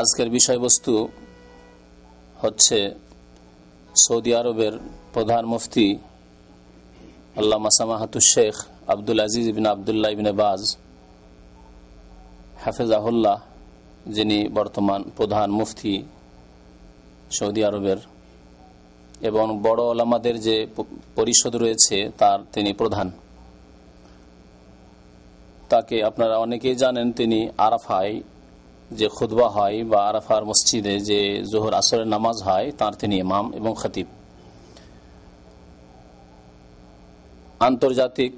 আজকের বিষয়বস্তু হচ্ছে সৌদি আরবের প্রধান মুফতি আল্লাহ মাসামাহাতুর শেখ আব্দুল আজিজ ইবিন আবদুল্লাহ ইবিন বাজ, হাফেজাহুল্লাহ, যিনি বর্তমান প্রধান মুফতি সৌদি আরবের। এবং বড় ওলামাদের যে পরিষদ রয়েছে, তার তিনি প্রধান। তাকে আপনারা অনেকেই জানেন, তিনি আরাফায় যে খুদবা হয় বা আরাফার মসজিদে যে জোহর আসরের নামাজ হয়, তার তিনি ইমাম এবং খতিব। আন্তর্জাতিক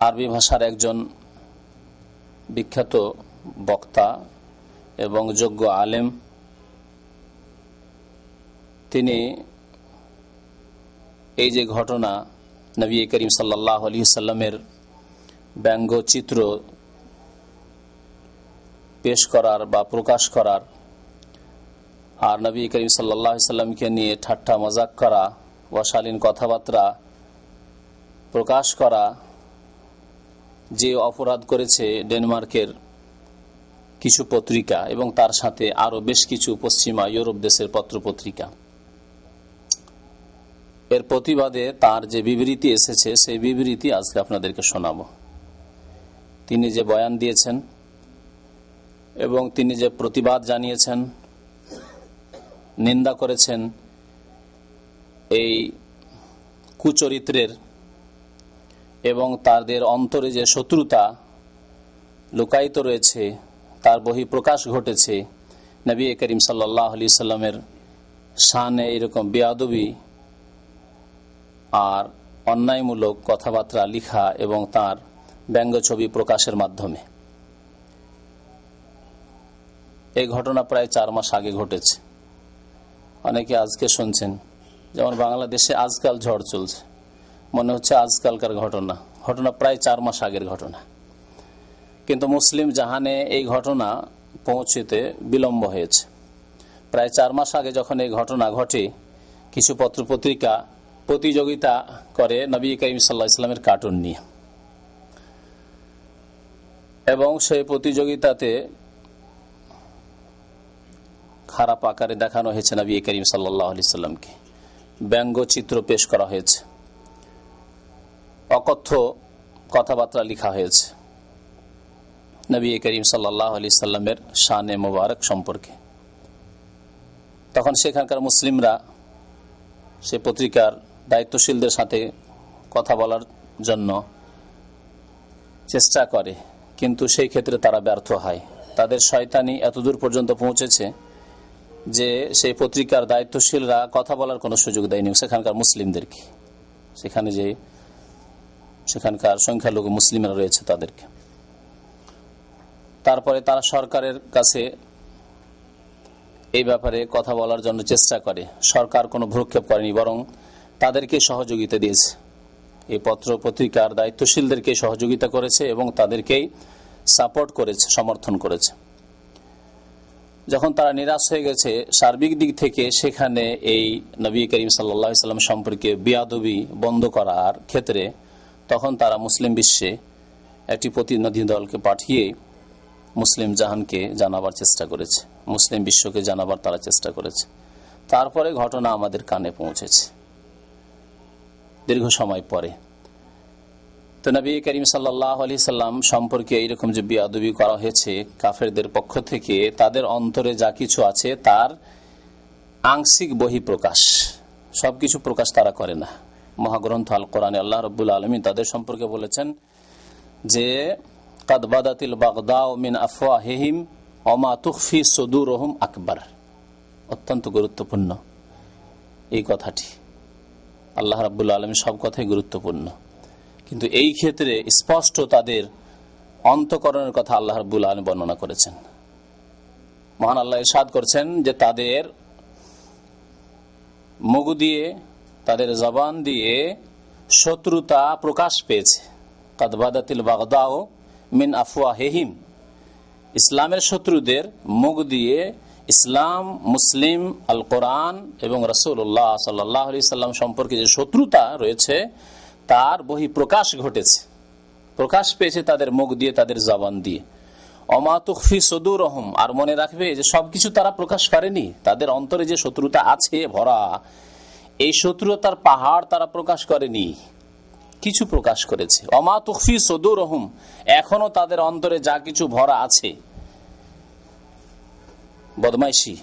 আরবি ভাষার একজন বিখ্যাত বক্তা এবং যোগ্য আলেম, তিনি এই যে ঘটনা নবী করিম সাল্লাহ আলী সাল্লামের ব্যঙ্গচিত্র পেশ করার বা প্রকাশ করার। আর নবী করিম সাল্লামকে নিয়ে ঠাট্টা মজাক করা ওয়াশালীন কথাবার্তা প্রকাশ করা, যে অপরাধ করেছে ডেনমার্কের কিছু পত্রিকা এবং তার সাথে আরও বেশ কিছু পশ্চিমা ইউরোপ দেশের পত্রপত্রিকা। এর প্রতিবাদে তার যে বিবৃতি এসেছে, সেই বিবৃতি আজকে আপনাদেরকে শোনাব। তিনি যে বয়ান দিয়েছেন এবং তিনি যে প্রতিবাদ জানিয়েছেন, নিন্দা করেছেন, এই কুচরিত্রের এবং তাদের অন্তরে যে শত্রুতা লুকায়িত রয়েছে, তার বহি প্রকাশ ঘটেছে, নবী করিম সাল্লাহ আলি সাল্লামের শানে এরকম বেয়াদবি আর অন্যায়মূলক কথাবার্তা লিখা এবং তার ব্যঙ্গ ছবি প্রকাশের মাধ্যমে। এই ঘটনা প্রায় চার মাস আগে ঘটেছে। অনেকে আজকে শুনছেন, যেমন বাংলাদেশে আজকাল ঝড় চলছে। মনে হচ্ছে আজকালকার ঘটনা। ঘটনা প্রায় চার মাস আগের ঘটনা। কিন্তু মুসলিম জাহানে এই ঘটনা পৌঁছতে বিলম্ব হয়েছে। প্রায় চার মাস আগে যখন এই ঘটনা ঘটে, কিছু পত্রপত্রিকা প্রতিযোগিতা করে নবী করিম সাল্লাহ ইসলামের কার্টুন নিয়ে। এবং সেই প্রতিযোগিতাতে খারাপ আকারে দেখানো হয়েছে নবী করিম সাল্লাহ আলি সাল্লামকে। ব্যঙ্গচিত্র পেশ করা হয়েছে। অকথ্য কথাবার্তা লিখা হয়েছে। নবী করিম সাল্লাহ আলি সাল্লামের শানে মোবারক সম্পর্কে। তখন সেখানকার মুসলিমরা সে পত্রিকার দায়িত্বশীলদের সাথে কথা বলার জন্য চেষ্টা করে, কিন্তু সেই ক্ষেত্রে তারা ব্যর্থ হয়। তাদের শয়তানি এতদূর পর্যন্ত পৌঁছেছে যে সেই পত্রিকার দায়িত্বশীলরা কথা বলার কোনো সুযোগ দেয়নি। সেখানকার মুসলিমদেরকে সেখানে যে সেখানকার সংখ্যালঘু মুসলিমরা রয়েছে তাদেরকে। তারপরে তারা সরকারের কাছে এই ব্যাপারে কথা বলার জন্য চেষ্টা করে। সরকার কোনো ভ্রুক্ষেপ করেনি, বরং তাদেরকে সহযোগিতা দিয়েছে। এই পত্র পত্রিকার দায়িত্বশীলদেরকে সহযোগিতা করেছে এবং তাদেরকেই সাপোর্ট করেছে, সমর্থন করেছে। যখন তারা নিরাশ হয়ে গেছে, সার্বিক দিক থেকে সেখানে এই নবী করিম সাল্লাম সম্পর্কে বিয়াদবি বন্ধ করার ক্ষেত্রে তখন তারা মুসলিম বিশ্বে একটি প্রতিনিধি দলকে পাঠিয়ে মুসলিম জাহানকে জানাবার চেষ্টা করেছে, মুসলিম বিশ্বকে জানাবার তারা চেষ্টা করেছে। তারপরে ঘটনা আমাদের কানে পৌঁছেছে। দীর্ঘ সময় পরে তো নবী করিম সাল্লাহ আলি সাল্লাম সম্পর্কে এইরকম যে বিয়াদবি করা হয়েছে কাফেরদের পক্ষ থেকে, তাদের অন্তরে যা কিছু আছে তার আংশিক বহি প্রকাশ সবকিছু প্রকাশ তারা করে না। মহাগ্রন্থ আল কোরআনে আল্লাহ রবুল আলমী তাদের সম্পর্কে বলেছেন যে কাদবাদাতিল বাগদাও মিন আফওয়া হেহিম অমা তুফি সদুর রহম আকবর। অত্যন্ত গুরুত্বপূর্ণ এই কথাটি। আল্লাহ রাবুল আলমী সব কথাই গুরুত্বপূর্ণ। কিন্তু এই ক্ষেত্রে স্পষ্ট তাদের অন্তকরণের কথা আল্লাহ রাবুল আলম বর্ণনা করেছেন। মহান আল্লাহ ইসাদ করছেন যে তাদের মুখ দিয়ে, তাদের জবান দিয়ে শত্রুতা প্রকাশ পেয়েছে। কাদবাদাতিল বাগদাও মিন আফওয়া হেহিম ইসলামের শত্রুদের মুখ দিয়ে ইসলাম, মুসলিম আল কোরআন এবং রসুল্লাহ সাল্লাহ সাল্লাম সম্পর্কে যে শত্রুতা রয়েছে তার বহি প্রকাশ ঘটেছে। প্রকাশ পেয়েছে তাদের মুখ দিয়ে, তাদের জবান দিয়ে। অমাতুফি সদুর রহম আর মনে রাখবে যে সবকিছু তারা প্রকাশ করেনি। তাদের অন্তরে যে শত্রুতা আছে ভরা, এই শত্রুতার পাহাড় তারা প্রকাশ করেনি। কিছু প্রকাশ করেছে। অমাতুফি সদুর রহম এখনও তাদের অন্তরে যা কিছু ভরা আছে। বদমাইশি,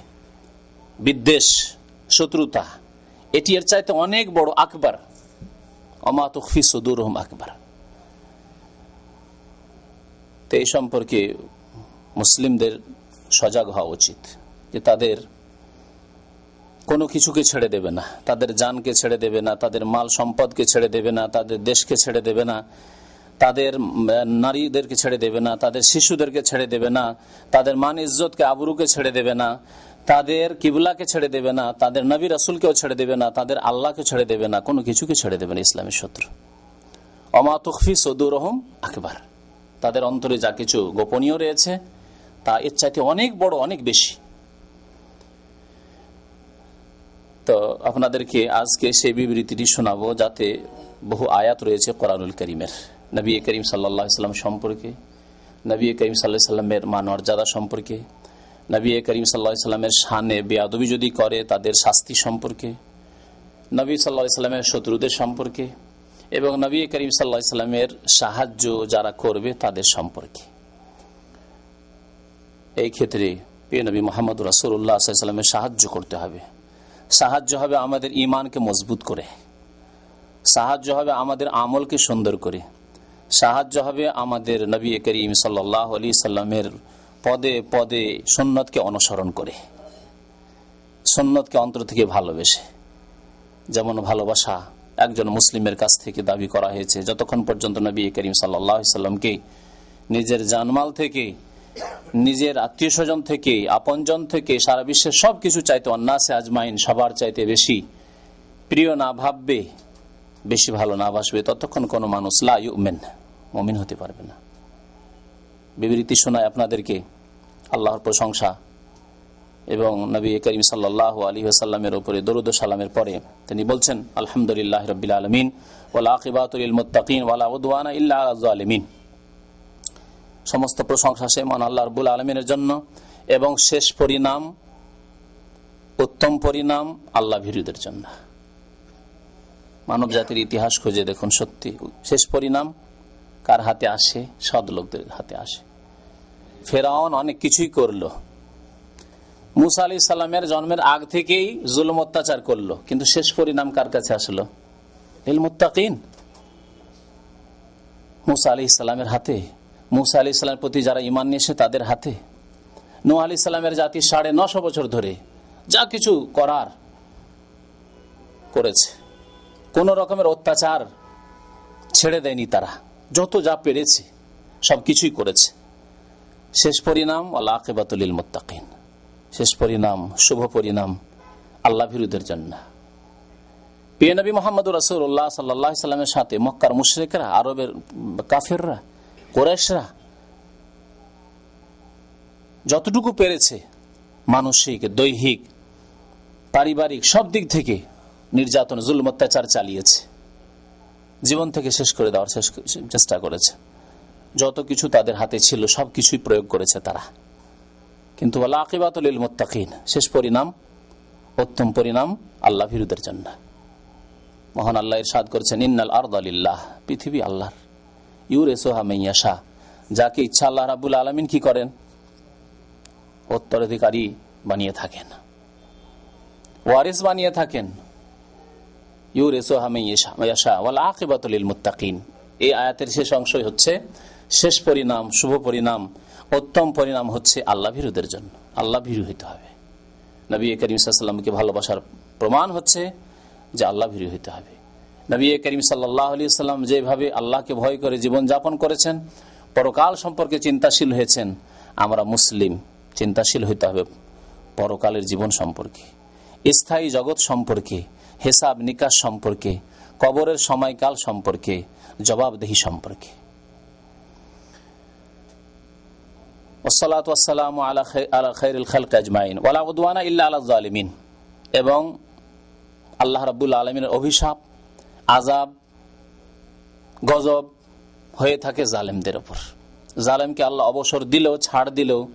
বিদ্বেষ, শত্রুতা, এটি এর চাইতে অনেক বড় আকবর। সদুর রহম আকবর। তো এই সম্পর্কে মুসলিমদের সজাগ হওয়া উচিত যে তাদের কোনো কিছুকে ছেড়ে দেবে না, তাদের জানকে ছেড়ে দেবে না, তাদের মাল সম্পদকে ছেড়ে দেবে না, তাদের দেশকে ছেড়ে দেবে না, তাদের নারীদেরকে ছেড়ে দেবে না, তাদের শিশুদেরকে ছেড়ে দেবে না, তাদের মান ইজ্জতকে আবরুকে ছেড়ে দেবে না তাদের কিবলাকে ছেড়ে দেবে না, তাদের নবী রাসুলকেও ছেড়ে দেবে না, তাদের আল্লাহকে ছেড়ে দেবে না, কোনো কিছুকে ছেড়ে দেবে না ইসলামের শত্রু। অমা তুফি সদুর রহম আকবার। তাদের অন্তরে যা কিছু গোপনীয় রয়েছে, তা এর চাইতে অনেক বড়, অনেক বেশি। তো আপনাদেরকে আজকে সেই বিবৃতিটি শোনাবো, যাতে বহু আয়াত রয়েছে কোরআনুল করিমের। নবী করিম সাল্লাহ সাল্লাম সম্পর্কে, নবী করিম সাল্লাহ সাল্লামের মানর্যাদা সম্পর্কে নবী করিম সাল্লাহ সাল্লামের সানে বেয়াদবি যদি করে, তাদের শাস্তি সম্পর্কে, নবী সাল্লাহ সাল্লামের শত্রুদের সম্পর্কে এবং নবী করিম সাল্লাহ সাল্লামের সাহায্য যারা করবে তাদের সম্পর্কে। এই ক্ষেত্রে পে নবী মোহাম্মদ রাসুল্লাহ সাল্লামের সাহায্য করতে হবে। সাহায্য হবে আমাদের ইমানকে মজবুত করে। সাহায্য হবে আমাদের আমলকে সুন্দর করে। সাহায্য হবে আমাদের নবী করিম সাল্লাহ আলি সাল্লামের পদে পদে সন্ন্যতকে অনুসরণ করে সন্ন্যতকে অন্তর থেকে ভালোবেসে। যেমন ভালোবাসা একজন মুসলিমের কাছ থেকে দাবি করা হয়েছে, যতক্ষণ পর্যন্ত নবী করিম সাল্লামকে নিজের জানমাল থেকে, নিজের আত্মীয় স্বজন থেকে, আপনজন থেকে সারা বিশ্বের সব কিছু চাইতে অন্যাসে আজমাইন সবার চাইতে বেশি প্রিয় না ভাববে, বেশি ভালো না বাসবে, ততক্ষণ কোনো মানুষ লাউমেন মমিন হতে পারবে না। বিবৃতি শোনায় আপনাদেরকে আল্লাহর প্রশংসা এবং নবী করিম সাল্লাহ আলী সাল্লামের উপরে দরুদ সালামের পরে তিনি বলছেন, আলহামদুলিল্লাহ রবিল আলমিন ওলা সমস্ত প্রশংসা সে মান আল্লাহ রবুল আলমিনের জন্য এবং শেষ পরিণাম, উত্তম পরিণাম আল্লাহ ভিরুদের জন্য। মানব জাতির ইতিহাস খুঁজে দেখুন সত্যি। শেষ পরিণাম কার হাতে আসে? সদ লোকদের হাতে আসে। ফেরাউন অনেক কিছুই করল। মুসা আলি সাল্লামের জন্মের আগ থেকেই জুলম অত্যাচার করল। কিন্তু শেষ পরিণাম কার কাছে আসলো? এল মুত্তাকিন। মুসা আলি ইসলামের হাতে। মুসা আলি ইসলামের প্রতি যারা ইমান নিয়েছে তাদের হাতে। নু আলি সাল্লামের জাতি সাড়ে নশো বছর ধরে যা কিছু করার করেছে। কোন রকমের অত্যাচার ছেড়ে দেয়নি তারা। যত যা পেরেছে, সব কিছুই করেছে। শেষ পরিণাম আল্লাহ আকেবাতুল মোত্তাকিন। শেষ পরিণাম, শুভ পরিণাম, আল্লাহ ভিরুদের জন্য। পিয়ে নবী মোহাম্মদ রসুল্লাহ সাল্লাহ সাল্লামের সাথে মক্কার মুশ্রিকরা, আরবের কাফেররা কোরেশরা যতটুকু পেরেছে, মানসিক, দৈহিক, পারিবারিক, সব দিক থেকে নির্যাতন, জুলম, অত্যাচার চালিয়েছে। জীবন থেকে শেষ করে দেওয়ার চেষ্টা করেছে। যত কিছু তাদের হাতে ছিল, সব কিছুই প্রয়োগ করেছে তারা। কিন্তু আকিবাতুল মোত্তাকিন, শেষ পরিণাম, উত্তম পরিণাম আল্লাহ ভিরুদের জন্য। মহান আল্লাহ ইরশাদ করেছেন, ইন্নাল আর্দ আলিল্লাহ পৃথিবী আল্লাহর। ইউর এসোহা মেয়াশা যাকে ইচ্ছা আল্লাহ রাবুল আলমিন কি করেন? উত্তরাধিকারী বানিয়ে থাকেন। ওয়ারিস বানিয়ে থাকেন। ইউর এসোহা মেয়াশা ওয়াল আকিবাতুল মুত্তাকিন। এই আয়াতের শেষ অংশই হচ্ছে শেষ পরিণাম, শুভ পরিণাম, উত্তম পরিণাম হচ্ছে আল্লাহ ভীরুদের জন্য। আল্লাহ ভীরু হইতে হবে। নবী করিম সাল্লামকে ভালোবাসার প্রমাণ হচ্ছে যে আল্লাহ ভীরু হইতে হবে। নবী করিম সাল্লাহ আলী সাল্লাম যেভাবে আল্লাহকে ভয় করে জীবন যাপন করেছেন, পরকাল সম্পর্কে চিন্তাশীল হয়েছেন, আমরা মুসলিম, চিন্তাশীল হইতে হবে পরকালের জীবন সম্পর্কে, স্থায়ী জগৎ সম্পর্কে হেসাব নিকাশ সম্পর্কে, কবরের সময়কাল সম্পর্কে, জবাবদেহি সম্পর্কে। এবং আল্লাহ রাবুল আলমিনের অভিশাপ আজাব গজব হয়ে থাকে জালেমদের ওপর। জালেমকে আল্লাহ অবসর দিলেও, ছাড় দিলেও,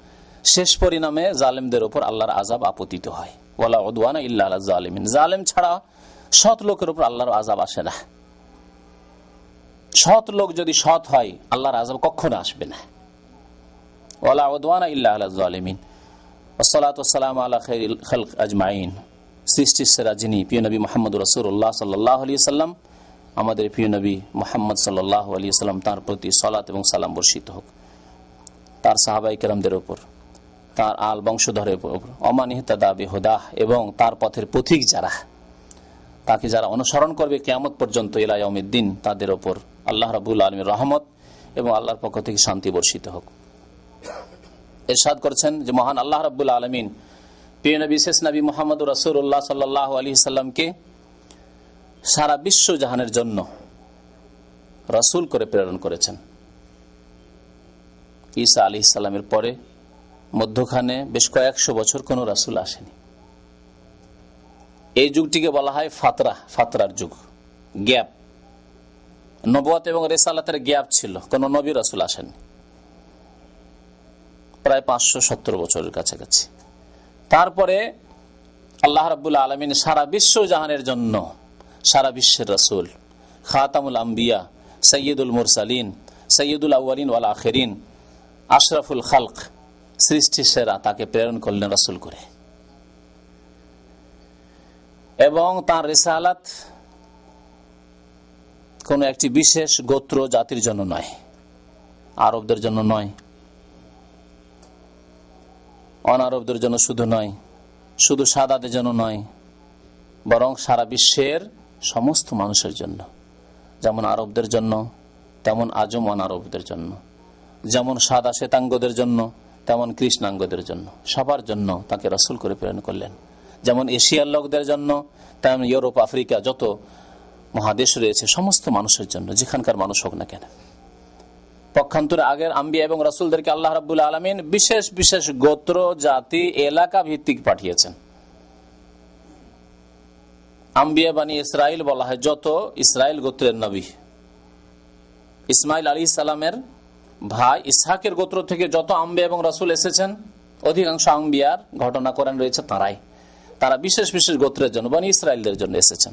শেষ পরিণামে জালেমদের উপর আল্লাহর আজাব আপতিত হয়। ওয়ালা উদওয়ানা ইল্লা আলা জালিমিন। জালেম ছাড়া সৎ লোকের উপর আল্লাহর আজাব আসে না। সৎ লোক যদি সৎ হয়, আল্লাহর আজাব কখনো আসবে না। মোহাম্মদ রসুল্লাহ সাল্লাম আমাদের মোহাম্মদ প্রতি সলাত এবং সালাম বর্ষিত হোক। তার সাহাবাই কেরামদের ওপর তার আল বংশধরের উপর, অমানিহতা দাবি হোদাহ এবং তার পথের পথিক যারা তাকে যারা অনুসরণ করবে কেয়ামত পর্যন্ত ইলাইমিদ্দিন তাদের ওপর আল্লাহ রাবুল আলমীর রহমত এবং আল্লাহর পক্ষ থেকে শান্তি বর্ষিত হোক। এরশাদ করছেন যে, মহান আল্লাহ রাবুল আলমিন, প্রিয় নবী, শেষ নবী মোহাম্মদ রসুল্লাহ সাল্লাহ আলী সাল্লামকে সারা বিশ্ব জাহানের জন্য রসুল করে প্রেরণ করেছেন। ঈসা আলি ইসাল্লামের পরে মধ্যখানে বেশ কয়েকশো বছর কোনো রাসুল আসেনি। এই যুগটিকে বলা হয় ফাতরা, ফাতরার যুগ। গ্যাপ। নবত এবং রেসালাতের গ্যাপ ছিল। কোন নবী রাসুল আসেনি প্রায় পাঁচশো সত্তর বছরের কাছাকাছি। তারপরে আল্লাহ রাবুল্লাহ আলমিন সারা বিশ্ব জাহানের জন্য, সারা বিশ্বের রসুল, খাতামুল আম্বিয়া সৈয়দুল মুরসালিন সৈয়দুল আউ্বালিন ওয়াল আখেরিন, আশরাফুল খালক, সৃষ্টি সেরা তাকে প্রেরণ করলেন রসুল করে। এবং তার রেসালাত কোন একটি বিশেষ গোত্র জাতির জন্য নয়, আরবদের জন্য নয়, অনারবদের জন্য শুধু নয়, শুধু সাদাদের জন্য নয়, বরং সারা বিশ্বের সমস্ত মানুষের জন্য। যেমন আরবদের জন্য, তেমন আজম অনারবদের জন্য। যেমন সাদা শ্বেতাঙ্গদের জন্য, তেমন কৃষ্ণাঙ্গদের জন্য। সবার জন্য তাকে রসুল করে প্রেরণ করলেন। যেমন এশিয়ার লোকদের জন্য, তেমন ইউরোপ, আফ্রিকা যত মহাদেশ রয়েছে, সমস্ত মানুষের জন্য, যেখানকার মানুষ হোক না কেন। পক্ষান্তরে আগের আম্বিয়া এবং রসুলদেরকে আল্লাহ রাবুল আলমিন বিশেষ বিশেষ গোত্র, জাতি, এলাকা ভিত্তিক পাঠিয়েছেন। আম্বিয়া বানী ইসরায়েল বলা হয় যত ইসরায়েল গোত্রের নবী। ইসমাইল আলী সালামের ভাই ইসহাকের গোত্র থেকে যত আম্বিয়া এবং রসুল এসেছেন, অধিকাংশ আম্বিয়ার ঘটনা করেন রয়েছে তারাই। তারা বিশেষ বিশেষ গোত্রের জন্য, বানী ইসরায়েলদের জন্য এসেছেন।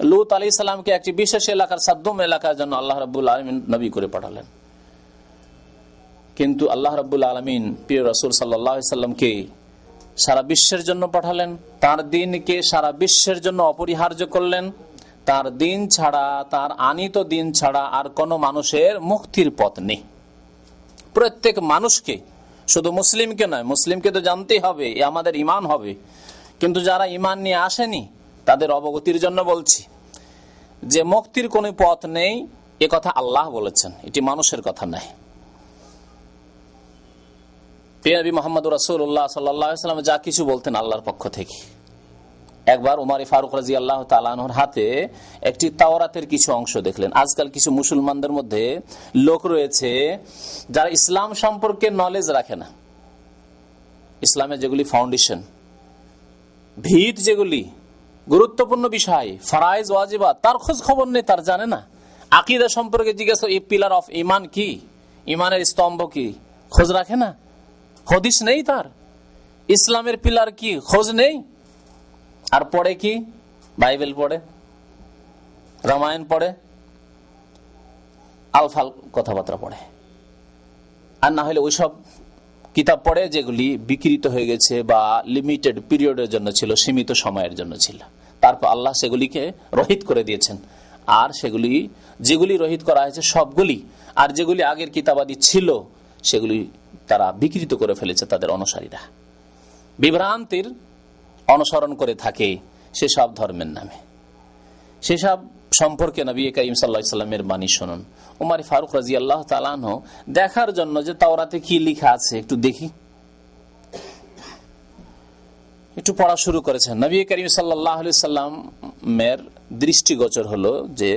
লুত আলী সালামকে একটি বিশেষ এলাকার সাদ্দুম এলাকার জন্য আল্লাহ রাবুল আলমিন নবী করে পাঠালেন। কিন্তু আল্লাহ রাবুল আলমিন প্রিয় রসুল সাল্লামকে সারা বিশ্বের জন্য পাঠালেন। তার দিনকে সারা বিশ্বের জন্য অপরিহার্য করলেন। তার দিন ছাড়া, তার আনিত দিন ছাড়া আর কোনো মানুষের মুক্তির পথ নেই। প্রত্যেক মানুষকে, শুধু মুসলিমকে নয়, মুসলিমকে তো জানতেই হবে আমাদের ইমান হবে। কিন্তু যারা ইমান নিয়ে আসেনি, তাদের অবগতির জন্য বলছি যে মুক্তির কোনো পথ নেই, এ কথা আল্লাহ বলেছেন, এটি মানুষের কথা নয়। পেয়াবি মোহাম্মদ রাসুল্লাহ সাল্লাম যা কিছু বলতেন আল্লাহর পক্ষ থেকে। একবার উমারি ফারুক রাজি আল্লাহ তালানোর হাতে একটি তাওরাতের কিছু অংশ দেখলেন। আজকাল কিছু মুসলমানদের মধ্যে লোক রয়েছে যারা ইসলাম সম্পর্কে নলেজ রাখে না। ইসলামের যেগুলি ফাউন্ডেশন ভিত যেগুলি, গুরুত্বপূর্ণ বিষয়, ফারাইজ, ওয়াজিবা, তার খোঁজ খবর নেই, তার জানে না। আকিদা সম্পর্কে জিজ্ঞাসা, এই পিলার অফ ইমান কি? ইমানের স্তম্ভ কি? খোঁজ রাখে না? হদিস নেই তার। ইসলামের পিলার কি? খোঁজ নেই। আর পড়ে কি? বাইবেল পড়ে, রামায়ণ পড়ে, আলফাল কথাবার্তা পড়ে। আর না হলে ওইসব কিতাব পড়ে যেগুলি বিকৃত হয়ে গেছে বা লিমিটেড পিরিয়ডের জন্য ছিল, সীমিত সময়ের জন্য ছিল। তারপর আল্লাহ সেগুলিকে রহিত করে দিয়েছেন। আর সেগুলি, যেগুলি রহিত করা হয়েছে সবগুলি, আর যেগুলি আগের কিতাবাদি ছিল, সেগুলি তারা বিকৃত করে ফেলেছে তাদের অনুসারীরা। বিভ্রান্তির অনুসরণ করে থাকে সেসব ধর্মের নামে। সেসব সম্পর্কে নবী করিম সাল্লামের বাণী শুনুন। উমারি ফারুক রাজি আল্লাহ তালান দেখার জন্য যে তাওরাতে কি লিখা আছে একটু দেখি। একটু পড়া শুরু করেছেন। নবী করিম সাল্লাহ সাল্লামের দৃষ্টিগোচর হলো যে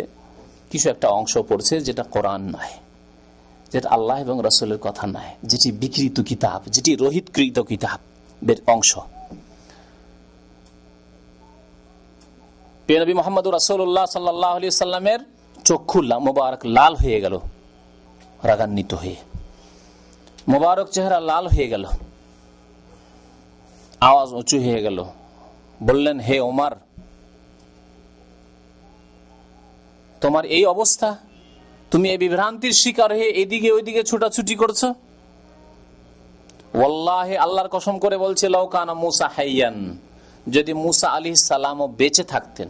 কিছু একটা অংশ পড়ছে যেটা কোরআন নয়, যেটা আল্লাহ এবং রসুলের কথা নয়, যেটি বিকৃত কিতাব, যেটি রোহিতকৃত কিতাব অংশ। নবী মোহাম্মদ রাসুল্লাহ সাল্লাহ সাল্লামের চক্ষু মোবারক লাল হয়ে গেল, রাগান্বিত হয়ে। মোবারক চেহারা লাল হয়ে গেল, আওয়াজ উঁচু হয়ে গেল। বললেন, হে ওমার, তোমার এই অবস্থা? তুমি এই বিভ্রান্তির শিকার হয়ে এদিকে ওইদিকে ছুটাছুটি করছ? ওল্লাহে আল্লাহর কসম করে বলছে লৌকানা মুসা হাইয়ান, যদি মুসা আলি সালামও বেঁচে থাকতেন।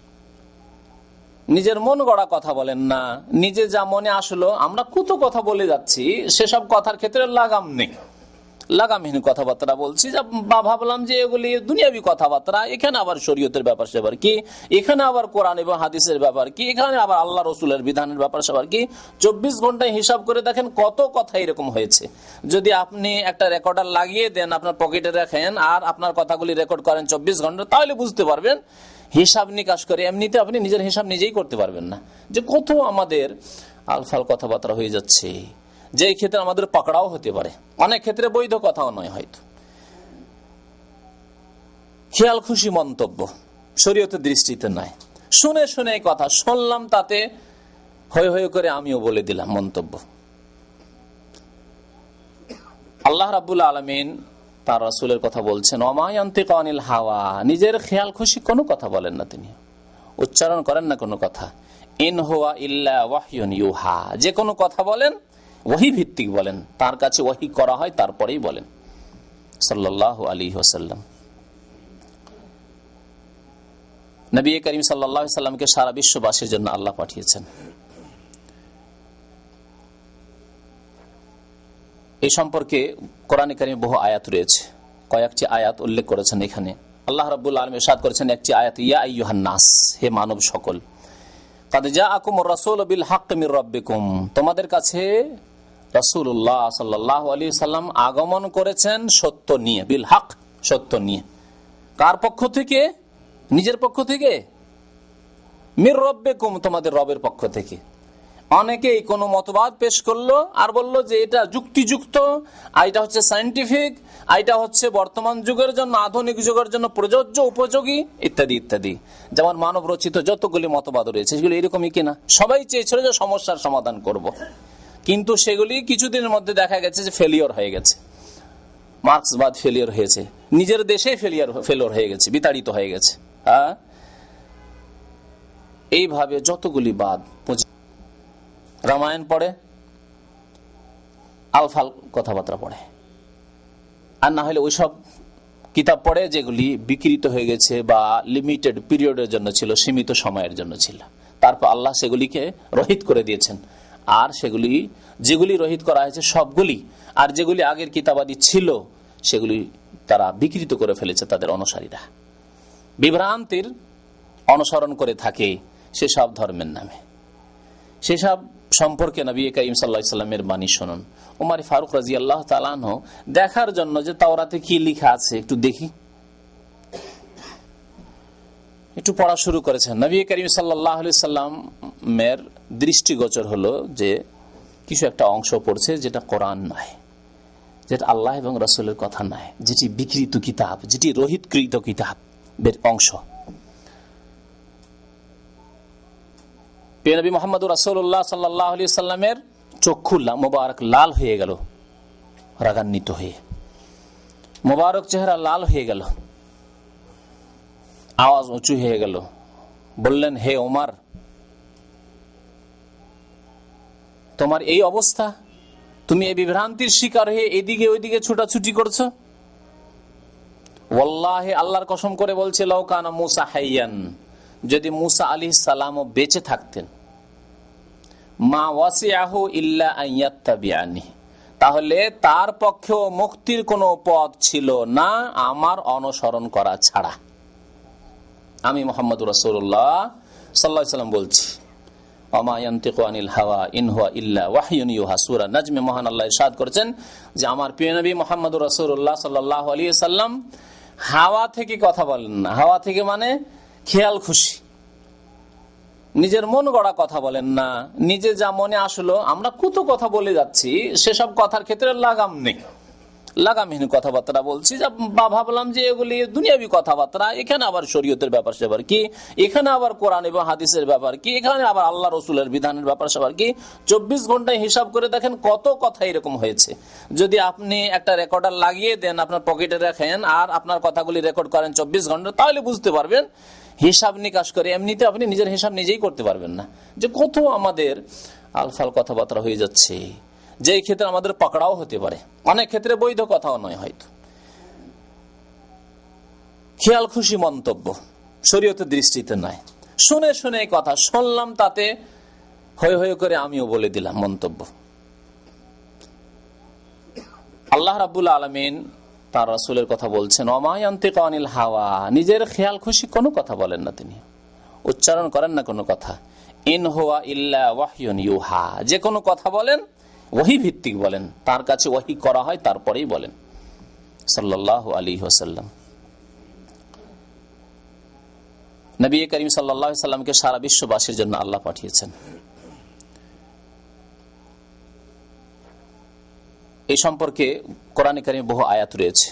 নিজের মন গড়া কথা বলেন না। নিজে যা মনে আসলো, আমরা কত কথা বলে যাচ্ছি, সেসব কথার ক্ষেত্রে লাগাম নেই। লাগামহীন কথাবার্তা বলছি বা ভাবলাম যে এগুলি দুনিয়াবি কথাবার্তা, এখানে আবার শরীয়তের ব্যাপার সেবার কি? এখানে আবার কোরআন এবং হাদিসের ব্যাপার কি? এখানে আবার আল্লাহ রসুলের বিধানের ব্যাপার সেবার কি? চব্বিশ ঘন্টায় হিসাব করে দেখেন কত কথা এরকম হয়েছে। যদি আপনি একটা রেকর্ডার লাগিয়ে দেন, আপনার পকেটে রাখেন, আর আপনার কথাগুলি রেকর্ড করেন চব্বিশ ঘণ্টা, তাহলে বুঝতে পারবেন হিসাব নিকাশ করে, এমনিতে আপনি নিজের হিসাব নিজেই করতে পারবেন না। যে কত আমাদের আলফাল কথাবার্তা হয়ে যাচ্ছে। যে ক্ষেত্রে আমাদের পাকড়াও হতে পারে। অনেক ক্ষেত্রে বৈধ কথাও নয় হয়তো। খেয়াল খুশি মন্তব্য, শরীয়তের দৃষ্টিতে নয়। শুনে শুনে কথা শুনলাম, তাতে হয়ে হয়ে করে আমিও বলে দিলাম মন্তব্য। আল্লাহ রাবুল আলমিন তার রাসুলের কথা বলছেন অমায়ন্তিক অনিল হাওয়া। নিজের খেয়াল খুশি কোনো কথা বলেন না তিনি। উচ্চারণ করেন না কোনো কথা। ইন হোয়া ইল্লা ওয়াহিউন ইউহা। যে কোনো কথা বলেন ওহি ভিত্তিক বলেন। তার কাছে ওহি করা হয়, তারপরেই বলেন। সাল্লাহ আলী হোসাল্লাম নবী করিম সাল্লাহ সাল্লামকে সারা বিশ্ববাসীর জন্য আল্লাহ পাঠিয়েছেন। এই সম্পর্কে কোরআন কারিমে বহু আয়াত রয়েছে। কয়েকটি আয়াত উল্লেখ করেছেন এখানে। আল্লাহ রাবুল আলম সাদ করেছেন, একটি আয়াত, ইয়া নাস, হে মানব সকল কাদজা আকুম রসুল বিল হাক মির রব্বিকুম তোমাদের কাছে রসুল্লাহ সাল্লাহ আলী সাল্লাম আগমন করেছেন সত্য নিয়ে, বিল হক, সত্য নিয়ে। কার পক্ষ থেকে? নিজের পক্ষ থেকে? মির রব্বে কুম তোমাদের রবের পক্ষ থেকে। অনেকেই কোনো মতবাদ পেশ করল আর বলল যে এটা যুক্তিযুক্ত, আর এটা হচ্ছে সাইন্টিফিক এটা হচ্ছে বর্তমান যুগের জন্য, আধুনিক যুগের জন্য প্রযোজ্য, উপযোগী, ইত্যাদি ইত্যাদি। যেমন মানব রচিত যতগুলি মতবাদ রয়েছে, সেগুলো এরকমই কিনা। সবাই চেয়েছিল যে সমস্যার সমাধান করব। কিন্তু সেগুলি কিছুদিনের মধ্যে দেখা গেছে যে ফেলিওর হয়ে গেছে। মার্ক্সবাদ ফেলিওর হয়েছে। নিজের দেশে ফেলিয়ার ফেলিওর হয়ে গেছে, বিতাড়িত হয়ে গেছে। হ্যাঁ এইভাবে যতগুলি বাদ রামায়ণ পড়ে, আলফাল কথাবার্তা পড়ে। আর না হলে ওইসব কিতাব পড়ে যেগুলি বিকৃত হয়ে গেছে বা লিমিটেড পিরিয়ডের জন্য ছিল, সীমিত সময়ের জন্য ছিল। তারপর আল্লাহ সেগুলিকে রহিত করে দিয়েছেন। আর সেগুলি, যেগুলি রহিত করা হয়েছে সবগুলি, আর যেগুলি আগের কিতাবাদি ছিল, সেগুলি তারা বিকৃত করে ফেলেছে তাদের অনুসারীরা। বিভ্রান্তির অনুসরণ করে থাকে সেসব ধর্মের নামে। সেসব সম্পর্কে নবী করিম সাল্লা সাল্লামের বাণী শুনুন। উমারি ফারুক রাজি আল্লাহ তালান দেখার জন্য যে তাওরাতে কি লিখা আছে একটু দেখি। একটু পড়া শুরু করেছেন। নবী করিম সাল্লাহ সাল্লামের দৃষ্টিগোচর হলো যে কিছু একটা অংশ পড়ছে যেটা কোরআন নয় যেটা আল্লাহ এবং রসুলের কথা নয় যেটি বিকৃত কিতাব, যেটি রোহিতকৃত কিতাবের অংশ। পেনবী মোহাম্মদ রাসুল্লাহ সাল্লাহ আলি সাল্লামের চক্ষু মোবারক লাল হয়ে গেল, রাগান্বিত হয়ে। মোবারক চেহারা লাল হয়ে গেল, আওয়াজ উঁচু হয়ে গেল। বললেন, হে ওমার, তোমার এই অবস্থা? তুমি এই বিভ্রান্তির শিকার হয়ে এদিকে ওইদিকে ছুটাছুটি করছ? ওল্লাহে আল্লাহর কসম করে বলছে লৌকানা মুসা হাইয়ান। যদি মুসা আলি সালাম বেঁচে থাকতেন। মা ওয়াসিয়াহু ইল্লা আইয়াত্তাবিয়ানি তাহলে তার পক্ষেও মুক্তির কোনো পথ ছিল না, আমার অনুসরণ করা ছাড়া। আমি মোহাম্মদ রসুল্লাহ সাল্লা সাল্লাম বলছি করেছেন যে, আমার মোহাম্মদ সাল্লাহ সাল্লাম হাওয়া থেকে কথা বলেন না। হাওয়া থেকে মানে খেয়াল খুশি। নিজের মন গড়া কথা বলেন না। নিজে যা মনে আসলো, আমরা কত কথা বলে যাচ্ছি, সেসব কথার ক্ষেত্রে লাগাম নেই। লাগামহীন কথাবার্তা বলছি বা ভাবলাম যে এগুলি দুনিয়াবি কথাবার্তা, এখানে আবার শরীয়তের ব্যাপার সেবার কি? এখানে আবার কোরআন এবং হাদিসের ব্যাপার কি? এখানে আবার আল্লাহ রসুলের বিধানের ব্যাপার সেবার কি? চব্বিশ ঘন্টায় হিসাব করে দেখেন কত কথা এরকম হয়েছে। যদি আপনি একটা রেকর্ডার লাগিয়ে দেন, আপনার পকেটে রাখেন, আর আপনার কথাগুলি রেকর্ড করেন চব্বিশ ঘণ্টা, তাহলে বুঝতে পারবেন হিসাব নিকাশ করে, এমনিতে আপনি নিজের হিসাব নিজেই করতে পারবেন না। যে কত আমাদের আলফাল কথাবার্তা হয়ে যাচ্ছে। যে ক্ষেত্রে আমাদের পাকড়াও হতে পারে। অনেক ক্ষেত্রে বৈধ কথাও নয় হয়তো। খেয়াল খুশি মন্তব্য, শরীয়তের দৃষ্টিতে নয়। শুনে শুনে কথা, শুনলাম তাতে হয়ে হয়ে করে আমিও বলে দিলাম মন্তব্য। আল্লাহ রাবুল আলমিন তার রাসুলের কথা বলছেন অমায়ান্তিক অনিল হাওয়া। নিজের খেয়াল খুশি কোনো কথা বলেন না তিনি। উচ্চারণ করেন না কোনো কথা। ইন হোয়া ইল্লা ওয়াহিউন ইউহা। যে কোনো কথা বলেন ওহি ভিত্তিক বলেন। তার কাছে ওহি করা হয়, তারপরেই বলেন। সাল্লাহ আলী ওসাল্লাম নবী করিম সাল্লাহ সাল্লামকে সারা বিশ্ববাসীর জন্য আল্লাহ পাঠিয়েছেন। এই সম্পর্কে কোরআনে কারিমে বহু আয়াত রয়েছে।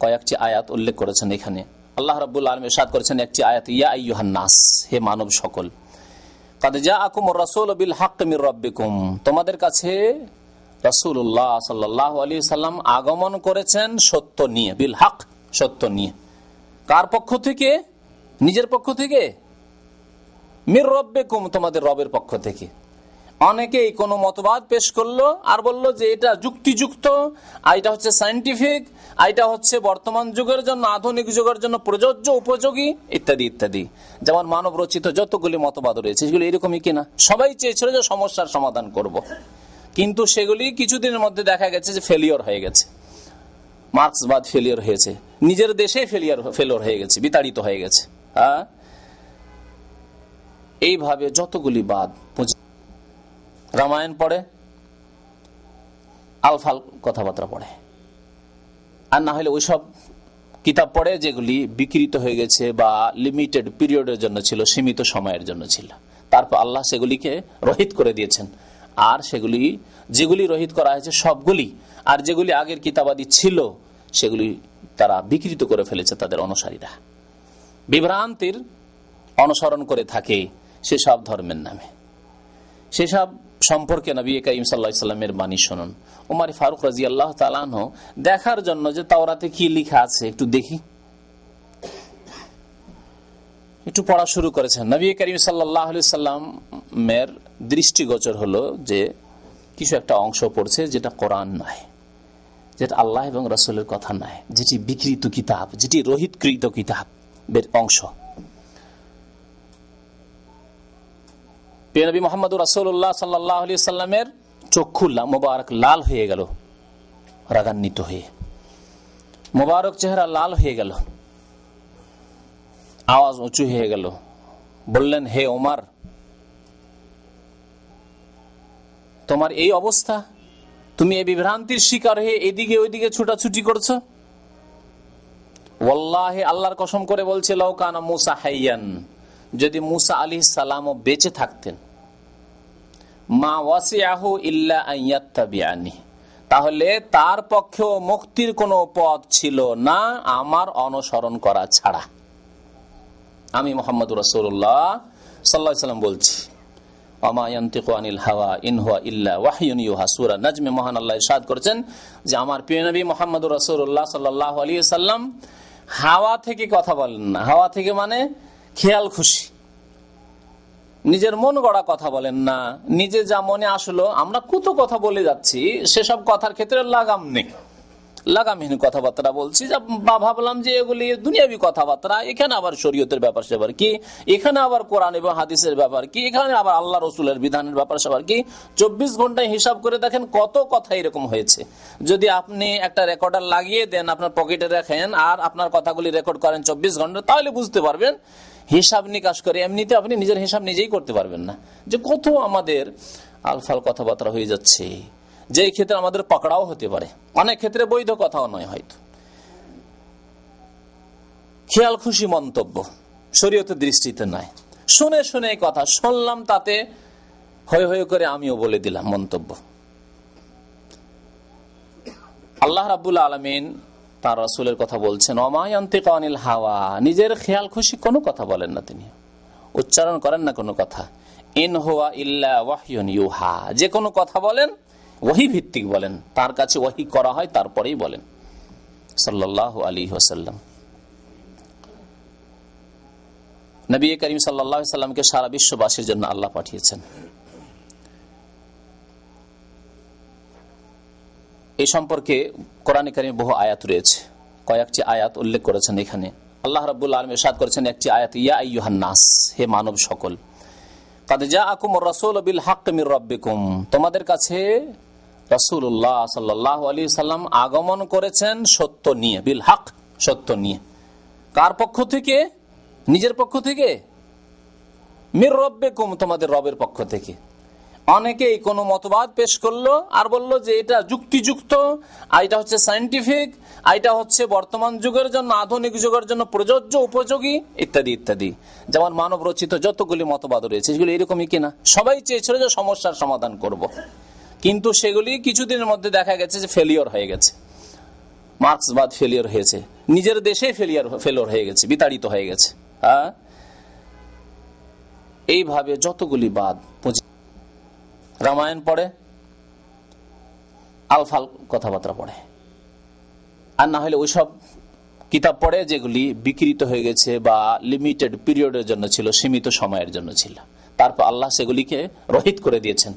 কয়েকটি আয়াত উল্লেখ করেছেন এখানে। আল্লাহ রাবুল আলম সাদ করেছেন একটি আয়াত, ইয়া নাস, হে মানব সকল। যা আকুম রসুল বিল হাক মির রব্বিকুম। তোমাদের কাছে রসুল্লাহ সাল্লাহ আলী সাল্লাম আগমন করেছেন সত্য নিয়ে, বিল হক সত্য নিয়ে। কার পক্ষ থেকে? নিজের পক্ষ থেকে? মির রব্বে কুম তোমাদের রবের পক্ষ থেকে। অনেকেই কোনো মতবাদ পেশ করল আর বলল যে এটা যুক্তিযুক্ত, আর এটা হচ্ছে সাইন্টিফিক এটা হচ্ছে বর্তমান যুগের জন্য, আধুনিক যুগের জন্য প্রযোজ্য, উপযোগী, ইত্যাদি ইত্যাদি। যেমন মানব রচিত যতগুলি মতবাদ রয়েছে, সেগুলো এরকমই কিনা? সবাই চেয়েছিল যে সমস্যার সমাধান করব। কিন্তু সেগুলি কিছুদিনের মধ্যে দেখা গেছে যে ফেলিওর হয়ে গেছে। মার্ক্সবাদ ফেলিওর হয়েছে। নিজের দেশে ফেলিয়ার ফেলিওর হয়ে গেছে, বিতাড়িত হয়ে গেছে। হ্যাঁ এইভাবে যতগুলি বাদ রামায়ণ পড়ে আলফাল কথাবার্তা পড়ে। আর না হলে ওইসব কিতাব পড়ে যেগুলি বিকৃত হয়ে গেছে বা লিমিটেড পিরিয়ডের জন্য ছিল, সীমিত সময়ের জন্য ছিল। তারপর আল্লাহ সেগুলিকে রহিত করে দিয়েছেন। আর সেগুলি, যেগুলি রহিত করা হয়েছে সবগুলি, আর যেগুলি আগের কিতাবাদি ছিল, সেগুলি তারা বিকৃত করে ফেলেছে তাদের অনুসারীরা। বিভ্রান্তির অনুসরণ করে থাকে সেসব ধর্মের নামে। সেসব সম্পর্কে নবী কাইম সাল্লাহামের বাণী শুনুন। উমার ফারুক রাজি আল্লাহ তালান দেখার জন্য যে তাওরাতে কি লিখা আছে একটু দেখি। একটু পড়া শুরু করেছেন। নবী করিম সাল্লাহ সাল্লামের দৃষ্টিগোচর হলো যে কিছু একটা অংশ পড়ছে যেটা কোরআন নয় যেটা আল্লাহ এবং রসুলের কথা নয় যেটি বিকৃত কিতাব, যেটি রোহিতকৃত কিতাবের অংশ। নবী মোহাম্মদ রাসুল্লাহ সাল্লাহ আলি সাল্লামের চক্ষু মোবারক লাল হয়ে গেল, রাগান্বিত হয়ে। মোবারক চেহারা লাল হয়ে গেল, আওয়াজ উঁচু হয়ে গেল। বললেন, হে ওমার, তোমার এই অবস্থা? তুমি এই বিভ্রান্তির শিকার হয়ে এদিকে ওইদিকে ছুটাছুটি করছ? ওল্লাহে আল্লাহর কসম করে বলছে লৌকানা মুসা হাইয়ান। যদি মুসা আলি সালাম বেঁচে থাকতেন। মা ওয়াসিয়াহু ইল্লা আইয়াত্তাবিয়ানি তাহলে তার পক্ষেও মুক্তির কোনো পথ ছিল না, আমার অনুসরণ করা ছাড়া। আমি মোহাম্মদ রসুল্লাহ সাল্লাহ সাল্লাম বলছি আল্লাহ করেছেন যে, আমার মোহাম্মদ হাওয়া থেকে কথা বলেন না। হাওয়া থেকে মানে খেয়াল খুশি। নিজের মন গড়া কথা বলেন না। নিজে যা মনে আসলো, আমরা কত কথা বলে যাচ্ছি, সেসব কথার ক্ষেত্রে লাগাম নেই। লাগামহীন কথাবার্তা বলছি। বা ভাবলাম যে এগুলি দুনিয়াবি কথাবার্তা। এখানে আবার শরীয়তের ব্যাপার সেবার কি? এখানে আবার কোরআন এবং হাদিসের ব্যাপার কি? এখানে আবার আল্লাহ রসুলের বিধানের ব্যাপার সেবার কি? চব্বিশ ঘন্টায় হিসাব করে দেখেন কত কথা এরকম হয়েছে। যদি আপনি একটা রেকর্ডার লাগিয়ে দেন, আপনার পকেটে রাখেন, আর আপনার কথাগুলি রেকর্ড করেন চব্বিশ ঘণ্টা, তাহলে বুঝতে পারবেন, হিসাব নিকাশ করে এমনিতে আপনি নিজের হিসাব নিজেই করতে পারবেন না। যে কত আমাদের আলফাল কথাবার্তা হয়ে যাচ্ছে। যে ক্ষেত্রে আমাদের পাকড়াও হতে পারে। অনেক ক্ষেত্রে বৈধ কথাও নয় হয়তো। খেয়াল খুশি মন্তব্য, শরীয়তের দৃষ্টিতে নয়। শুনে শুনে কথা, শুনলাম তাতে হয়ে হয়ে করে আমিও বলে দিলাম মন্তব্য। আল্লাহ রাবুল আলমিন তার রসুলের কথা বলছেন অমায়ন্তিক অনিল হাওয়া। নিজের খেয়াল খুশি কোনো কথা বলেন না তিনি। উচ্চারণ করেন না কোনো কথা। ইন হোয়া ইল্লা ওয়াহিউন ইউহা। যে কোনো কথা বলেন ওহি ভিত্তিক বলেন। তার কাছে ওহি করা হয়, তারপরেই বলেন। সাল্লাহ আলী ওসাল্লাম নবী করিম সাল্লাহ সাল্লামকে সারা বিশ্ববাসীর জন্য আল্লাহ পাঠিয়েছেন। এই সম্পর্কে কোরআন কারিমে বহু আয়াত রয়েছে। কয়েকটি আয়াত উল্লেখ করেছেন এখানে। আল্লাহ রাবুল আলম এরশাদ করেছেন, একটি আয়াত, ইয়া আইয়ুহান্নাস হে মানব সকল। কাদে আকুম রসুল বিল হাক মির রব্বিকুম। তোমাদের কাছে রসুল্লাহ সাল্লাহ আলী সাল্লাম আগমন করেছেন সত্য নিয়ে, বিল হাক সত্য নিয়ে। কার পক্ষ থেকে? নিজের পক্ষ থেকে? মির রব্বেকুম, তোমাদের রবের পক্ষ থেকে। অনেকেই কোনো মতবাদ পেশ করল আর বলল যে এটা যুক্তিযুক্ত, আর এটা হচ্ছে সাইন্টিফিক এটা হচ্ছে বর্তমান যুগের জন্য, আধুনিক যুগের জন্য প্রযোজ্য, উপযোগী, ইত্যাদি ইত্যাদি। যেমন মানব রচিত যতগুলি মতবাদ রয়েছে, সেগুলো এরকমই কিনা? সবাই চেয়েছিল যে সমস্যার সমাধান করব। কিন্তু সেগুলি কিছুদিনের মধ্যে দেখা গেছে যে ফেলিওর হয়ে গেছে। মার্ক্সবাদ ফেলিওর হয়েছে। নিজের দেশে ফেলিয়ার ফেলোর হয়ে গেছে, বিতাড়িত হয়ে গেছে। হ্যাঁ এইভাবে যতগুলি বাদ রামায়ণ পড়ে আলফাল কথাবার্তা পড়ে। আর না হলে ওইসব কিতাব পড়ে যেগুলি বিকৃত হয়ে গেছে বা লিমিটেড পিরিয়ডের জন্য ছিল, সীমিত সময়ের জন্য ছিল। তারপর আল্লাহ সেগুলিকে রহিত করে দিয়েছেন।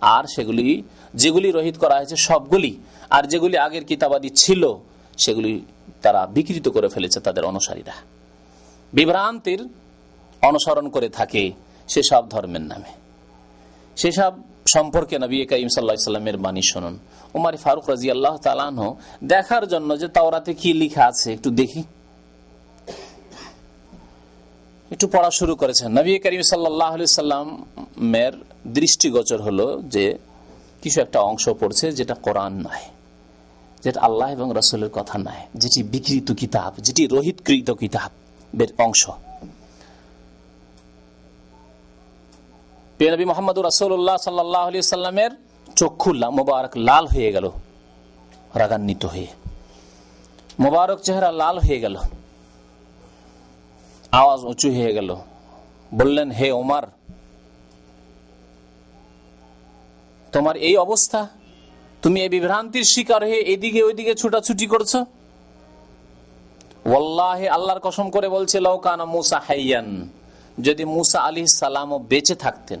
আর সেগুলি, যেগুলি রহিত করা হয়েছে সবগুলি, আর যেগুলি আগের কিতাবাদি ছিল, সেগুলি তারা বিকৃত করে ফেলেছে তাদের অনুসারীরা। বিভ্রান্তির অনুসরণ করে থাকে সেসব ধর্মের নামে। সেসব সম্পর্কে নবী করিম সাল্লাহামের বাণী শুনুন। উমারি ফারুক রাজি আল্লাহ তালান দেখার জন্য যে তাওরাতে কি লিখা আছে একটু দেখি। একটু পড়া শুরু করেছেন। নবী করিম সাল্লাহ সাল্লামের দৃষ্টিগোচর হলো যে কিছু একটা অংশ পড়ছে যেটা কোরআন নয় যেটা আল্লাহ এবং রসুলের কথা নয় যেটি বিকৃত কিতাব, যেটি রোহিতকৃত কিতাবের অংশ। নবী মোহাম্মদ রাসৌল্লাহ সাল্লাহ আলি সাল্লামের চক্ষু মোবারক লাল হয়ে গেল, রাগান্বিত হয়ে। মোবারক চেহারা লাল হয়ে গেল, আওয়াজ উঁচু হয়ে গেল। বললেন, হে ওমার, তোমার এই অবস্থা? তুমি এই বিভ্রান্তির শিকার হয়ে এদিকে ওইদিকে ছুটাছুটি করছ? ওল্লাহে আল্লাহর কসম করে বলছে লৌকানা মুসা হাইয়ান। যদি মুসা আলি সালামও বেঁচে থাকতেন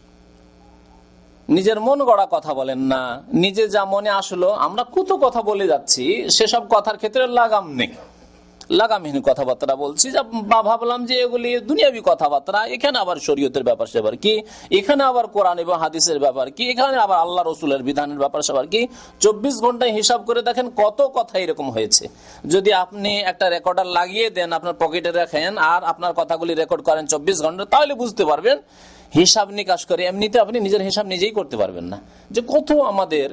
নিজের মন গড়া কথা বলেন না। নিজে যা মনে আসলো, আমরা কত কথা বলে যাচ্ছি, সেসব কথার ক্ষেত্রে লাগাম নেই। লাগামহীন কথাবার্তা বলছি বা ভাবলাম যে এগুলি দুনিয়াবি কথাবার্তা, এখানে আবার শরীয়তের ব্যাপার সেবার কি? এখানে আবার কোরআন এবং হাদিসের ব্যাপার কি? এখানে আবার আল্লাহ রসুলের বিধানের ব্যাপার সেবার কি? চব্বিশ ঘন্টায় হিসাব করে দেখেন কত কথা এরকম হয়েছে। যদি আপনি একটা রেকর্ডার লাগিয়ে দেন, আপনার পকেটে রাখেন, আর আপনার কথাগুলি রেকর্ড করেন চব্বিশ ঘণ্টা, তাহলে বুঝতে পারবেন হিসাব নিকাশ করে, এমনিতে আপনি নিজের হিসাব নিজেই করতে পারবেন না। যে কত আমাদের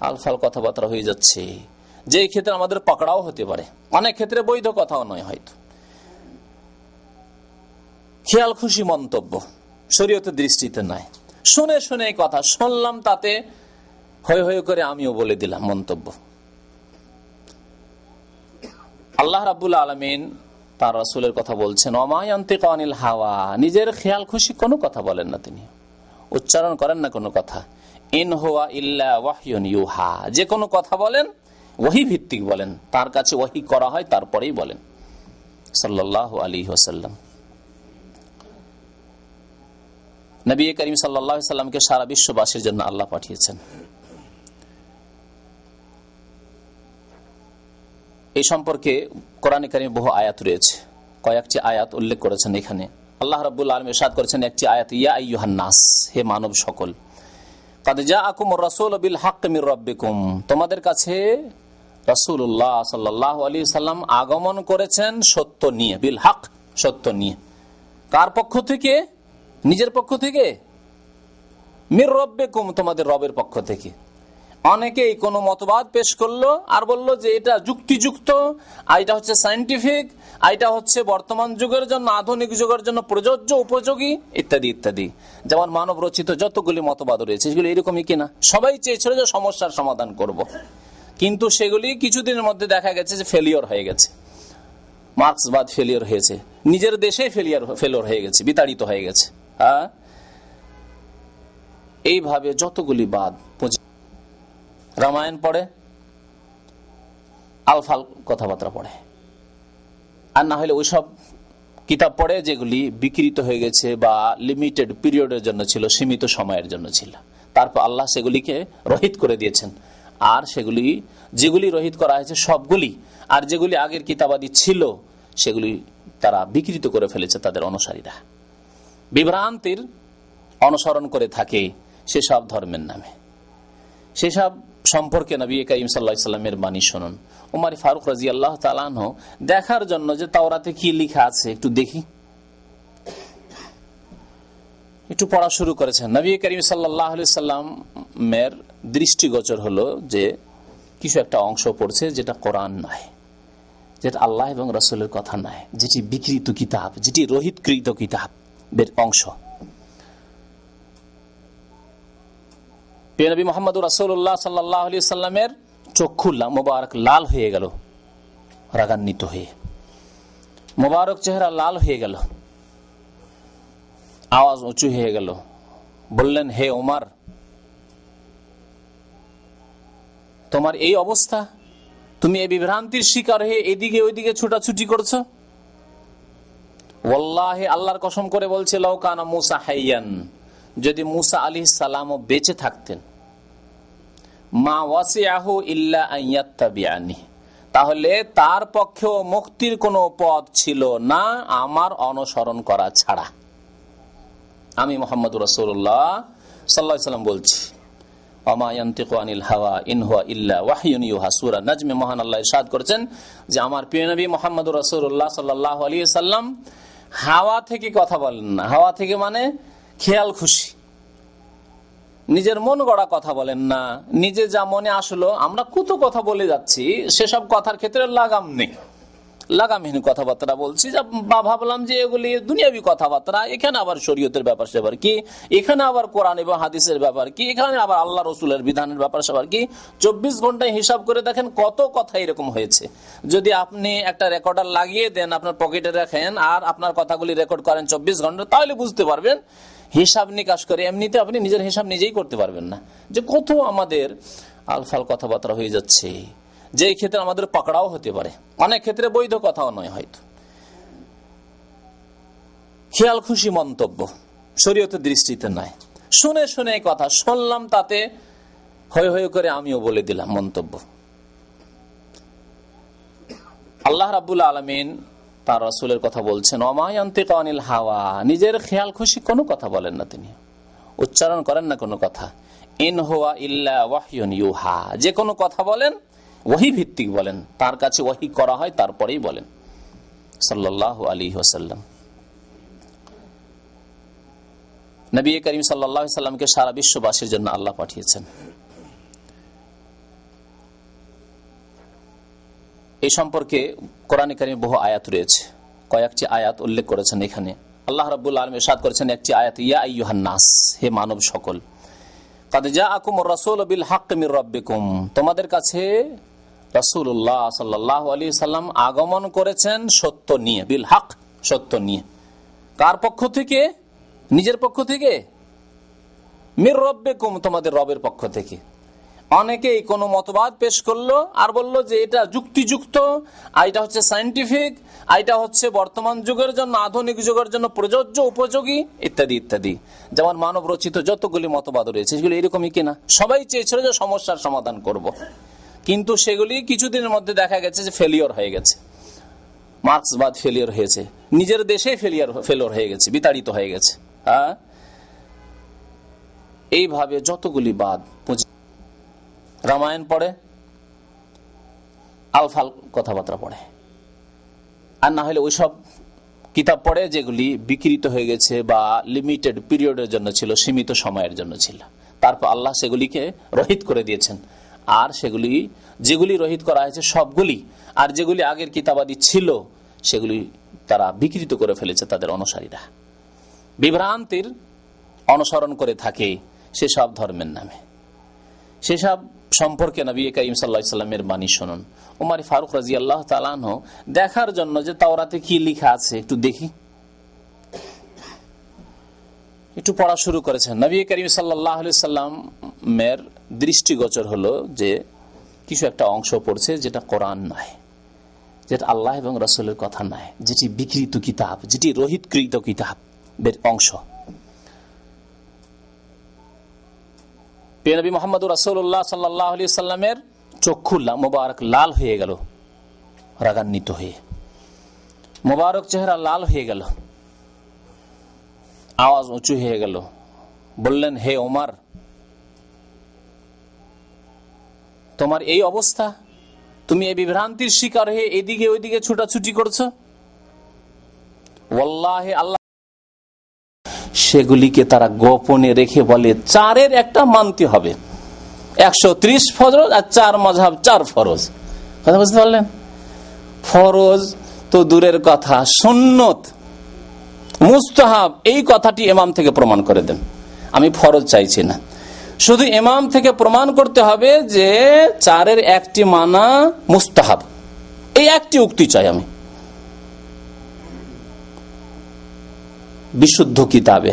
আলফাল কথাবার্তা হয়ে যাচ্ছে। যে ক্ষেত্রে আমাদের পাকড়াও হতে পারে। অনেক ক্ষেত্রে বৈধ কথাও নয় হয়তো। খেয়াল খুশি মন্তব্য, শরীয়তের দৃষ্টিতে নয়। শুনে শুনে কথা শুনলাম, তাতে হয়ে হয়ে করে আমিও বলে দিলাম মন্তব্য। আল্লাহ রাবুল আলমিন তার রসুলের কথা বলছেন অমায়ন্তিক অনিল হাওয়া। নিজের খেয়াল খুশি কোনো কথা বলেন না তিনি। উচ্চারণ করেন না কোনো কথা। ইন হোয়া ইল্লা ইউহা। যে কোনো কথা বলেন, ওহি ভিত্তিক বলেন। তার কাছে ওহি করা হয়, তারপরেই বলেন। সাল্লাহ আলী ওসাল্লাম নবী করিম সাল্লাহ সাল্লামকে সারা বিশ্ববাসীর জন্য আল্লাহ পাঠিয়েছেন। এই সম্পর্কে কোরআন কারিমে বহু আয়াত রয়েছে। কয়েকটি আয়াত উল্লেখ করেছেন এখানে। আল্লাহ রব্বুল আলম ইরশাদ করেছেন, একটি আয়াত, ইয়া আইয়ুহান্নাস হে মানব সকল, কাদ যা আকুম রসুল বিল হাক মির রব্বিকুম। তোমাদের কাছে রসুল্লাহ সাল্লাহ আলী সাল্লাম আগমন করেছেন সত্য নিয়ে, বিল হক, সত্য নিয়ে। কার পক্ষ থেকে? নিজের পক্ষ থেকে? মির রব্বেকুম, তোমাদের রবের পক্ষ থেকে। অনেকেই কোনো মতবাদ পেশ করল আর বলল যে এটা যুক্তিযুক্ত, আর এটা হচ্ছে সাইন্টিফিক আর এটা হচ্ছে বর্তমান যুগের জন্য, আধুনিক যুগের জন্য প্রযোজ্য, উপযোগী, ইত্যাদি ইত্যাদি। যেমন মানব রচিত যতগুলি মতবাদ রয়েছে, সেগুলো এরকমই কিনা। সবাই চেয়েছিল যে সমস্যার সমাধান করব। কিন্তু সেগুলি কিছুদিনের মধ্যে দেখা গেছে যে ফেলিওর হয়ে গেছে। মার্ক্সবাদ ফেলিওর হয়েছে। নিজের দেশে ফেলিয়ার ফেলিওর হয়ে গেছে, বিতাড়িত হয়ে গেছে। হ্যাঁ এইভাবে যতগুলি বাদ রামায়ণ পড়ে, আলফাল কথাবার্তা পড়ে। আর না হলে ওইসব কিতাব পড়ে যেগুলি বিকৃত হয়ে গেছে বা লিমিটেড পিরিয়ডের জন্য ছিল, সীমিত সময়ের জন্য ছিল। তারপর আল্লাহ সেগুলিকে রহিত করে দিয়েছেন। আর সেগুলি, যেগুলি রহিত করা হয়েছে সবগুলি, আর যেগুলি আগের কিতাবাদি ছিল, সেগুলি তারা বিকৃত করে ফেলেছে তাদের অনুসারীরা। বিভ্রান্তির অনুসরণ করে থাকে সেসব ধর্মের নামে। সেসব সম্পর্কে নবী করিম সাল্লা সাল্লামের বাণী শুনুন। উমারি ফারুক রাজি আল্লাহ তালান দেখার জন্য যে তাওরাতে কি লিখা আছে একটু দেখি। একটু পড়া শুরু করেছেন। নবী করিম সাল্লাহ সাল্লামের দৃষ্টিগোচর হলো যে কিছু একটা অংশ পড়ছে যেটা কোরআন নয় যেটা আল্লাহ এবং রসুলের কথা নয় যেটি বিকৃত কিতাব, যেটি রোহিতকৃত কিতাবের অংশ। নবী মোহাম্মদ রাসুল্লাহ সাল্লাহ আলি সাল্লামের চক্ষু মোবারক লাল হয়ে গেল, রাগান্বিত হয়ে। মোবারক চেহারা লাল হয়ে গেল, আওয়াজ উঁচু হয়ে গেল, বললেন, হে ওমার, তোমার এই অবস্থা? তুমি এই বিভ্রান্তির শিকার হয়ে এদিকে ওইদিকে ছুটাছুটি করছ? ওল্লাহে আল্লাহর কসম করে বলছে লৌকানা মুসা হাইয়ান। যদি মুসা আলি সালামও বেঁচে থাকতেন। মা ওয়াসিয়াহু ইল্লা আইয়াত্তাবিয়ানি তাহলে তার পক্ষেও মুক্তির কোনো পথ ছিল না আমার অনুসরণ করা ছাড়া। আমি মোহাম্মদ রসুল্লাহ সাল্লাহ সাল্লাম বলছি যে, আমার মোহাম্মদ সাল্লাম হাওয়া থেকে কথা বলেন না। হাওয়া থেকে মানে খেয়াল খুশি। নিজের মন গড়া কথা বলেন না। নিজে যা মনে আসলো, আমরা কত কথা বলে যাচ্ছি, সেসব কথার ক্ষেত্রে লাগাম নেই। লাগামহীন কথাবার্তা বলছি বা ভাবলাম যে এগুলি দুনিয়াবি কথাবার্তা, এখানে আবার শরীয়তের ব্যাপার সেবার কি? এখানে আবার কোরআন এবং হাদিসের ব্যাপার কি? এখানে আবার আল্লাহ রসুলের বিধানের ব্যাপার সেবার কি? চব্বিশ ঘন্টায় হিসাব করে দেখেন কত কথা এরকম হয়েছে। যদি আপনি একটা রেকর্ডার লাগিয়ে দেন, আপনার পকেটে রাখেন, আর আপনার কথাগুলি রেকর্ড করেন চব্বিশ ঘণ্টা, তাহলে বুঝতে পারবেন হিসাব নিকাশ করে, এমনিতে আপনি নিজের হিসাব নিজেই করতে পারবেন না। যে কত আমাদের আলফাল কথাবার্তা হয়ে যাচ্ছে। যে ক্ষেত্রে আমাদের পাকড়াও হতে পারে। অনেক ক্ষেত্রে বৈধ কথাও নয় হয়তো। খেয়াল খুশি মন্তব্য। শরীয়তের দৃষ্টিতে নয়। শুনে শুনে কথা শুনলাম, তাতে হয়ে হয়ে করে আমিও বলে দিলাম মন্তব্য। আল্লাহ রাবুল আলমিন তার রসুলের কথা বলছেন অমায়ন্তিক অনিল হাওয়া। নিজের খেয়াল খুশি কোনো কথা বলেন না তিনি। উচ্চারণ করেন না কোনো কথা। ইন হোয়া ইল্লা ওয়াহিয়ন ইউহা। যে কোনো কথা বলেন ওহি ভিত্তিক বলেন। তার কাছে ওহি করা হয়, তারপরেই বলেন। সাল্লাহ আলী ওসাল্লাম নবী করিম সাল্লাহ সাল্লামকে সারা বিশ্ববাসীর জন্য আল্লাহ পাঠিয়েছেন। এই সম্পর্কে কোরআন কারিমে বহু আয়াত রয়েছে। কয়েকটি আয়াত উল্লেখ করেছেন এখানে। আল্লাহ রাবুল আলম সাদ করেছেন, একটি আয়াত, ইয়া আইহান্নাস হে মানব সকল, কাদ যা আকুম রসুল বিল হাক মির রব্বিকুম তোমাদের কাছে রসুল্লাহ সাল্লাহ আলী সাল্লাম আগমন করেছেন সত্য নিয়ে বিল হক সত্য নিয়ে। কার পক্ষ থেকে? নিজের পক্ষ থেকে? মির রব্বে কুম তোমাদের রবের পক্ষ থেকে। অনেকেই কোনো মতবাদ পেশ করল আর বলল যে এটা যুক্তিযুক্ত, আর এটা হচ্ছে সাইন্টিফিক আর এটা হচ্ছে বর্তমান যুগের জন্য, আধুনিক যুগের জন্য প্রযোজ্য, উপযোগী, ইত্যাদি ইত্যাদি। যেমন মানব রচিত যতগুলি মতবাদ রয়েছে, সেগুলো এরকমই কিনা। সবাই চেয়েছিল যে সমস্যার সমাধান করব। কিন্তু সেগুলি কিছুদিনের মধ্যে দেখা গেছে যে ফেলিওর হয়ে গেছে। মার্ক্সবাদ ফেলিওর হয়েছে। নিজের দেশে ফেলিয়ার ফেলোর হয়ে গেছে, বিতাড়িত হয়ে গেছে। হ্যাঁ এইভাবে যতগুলি বাদ রামায়ণ পড়ে, আলফাল কথাবার্তা পড়ে। আর না হলে ওইসব কিতাব পড়ে যেগুলি বিকৃত হয়ে গেছে বা লিমিটেড পিরিয়ডের জন্য ছিল, সীমিত সময়ের জন্য ছিল। তারপর আল্লাহ সেগুলিকে রহিত করে দিয়েছেন। আর সেগুলি, যেগুলি রহিত করা হয়েছে সবগুলি, আর যেগুলি আগের কিতাবাদি ছিল, সেগুলি তারা বিকৃত করে ফেলেছে তাদের অনুসারীরা। বিভ্রান্তির অনুসরণ করে থাকে সেসব ধর্মের নামে। সেসব সম্পর্কে নবী করিম সাল্লাহামের বাণী শুনুন। উমার ফারুক রাজি আল্লাহ তালান দেখার জন্য যে তাওরাতে কি লিখা আছে, একটু দেখি। একটু পড়া শুরু করেছেন। নবী করিম সাল্লাহ সাল্লামের দৃষ্টিগোচর হলো যে কিছু একটা অংশ পড়ছে যেটা কোরআন নয় যেটা আল্লাহ এবং রসুলের কথা নয় যেটি বিকৃত কিতাব, যেটি রোহিতকৃত কিতাবের অংশ। পেনবী মোহাম্মদ রাসৌল্লাহ সাল্লাহ আলি সাল্লামের চক্ষু মোবারক লাল হয়ে গেল, রাগান্বিত হয়ে। মোবারক চেহারা লাল হয়ে গেল, আওয়াজ উঁচু হয়ে গেল, বললেন, হে ওমার, তোমার এই অবস্থা? তুমি এই বিভ্রান্তির শিকার হয়ে এদিকে ওইদিকে ছুটাছুটি করছ? আল্লাহ সেগুলিকে তারা গোপনে রেখে বলে, চারের একটা মানতে হবে। একশো ত্রিশ ফরজ আর চার মজাব, চার ফরজ। কথা বুঝতে পারলেন? ফরজ তো দূরের কথা, সুন্নত, মুস্তাহাব, এই কথাটি এমাম থেকে প্রমাণ করে দেন। আমি ফরজ চাইছি না। শুধু এমাম থেকে প্রমাণ করতে হবে যে, চারের একটি মানা মুস্তাহাব। এই একটি উক্তি চাই আমি। বিশুদ্ধ কিতাবে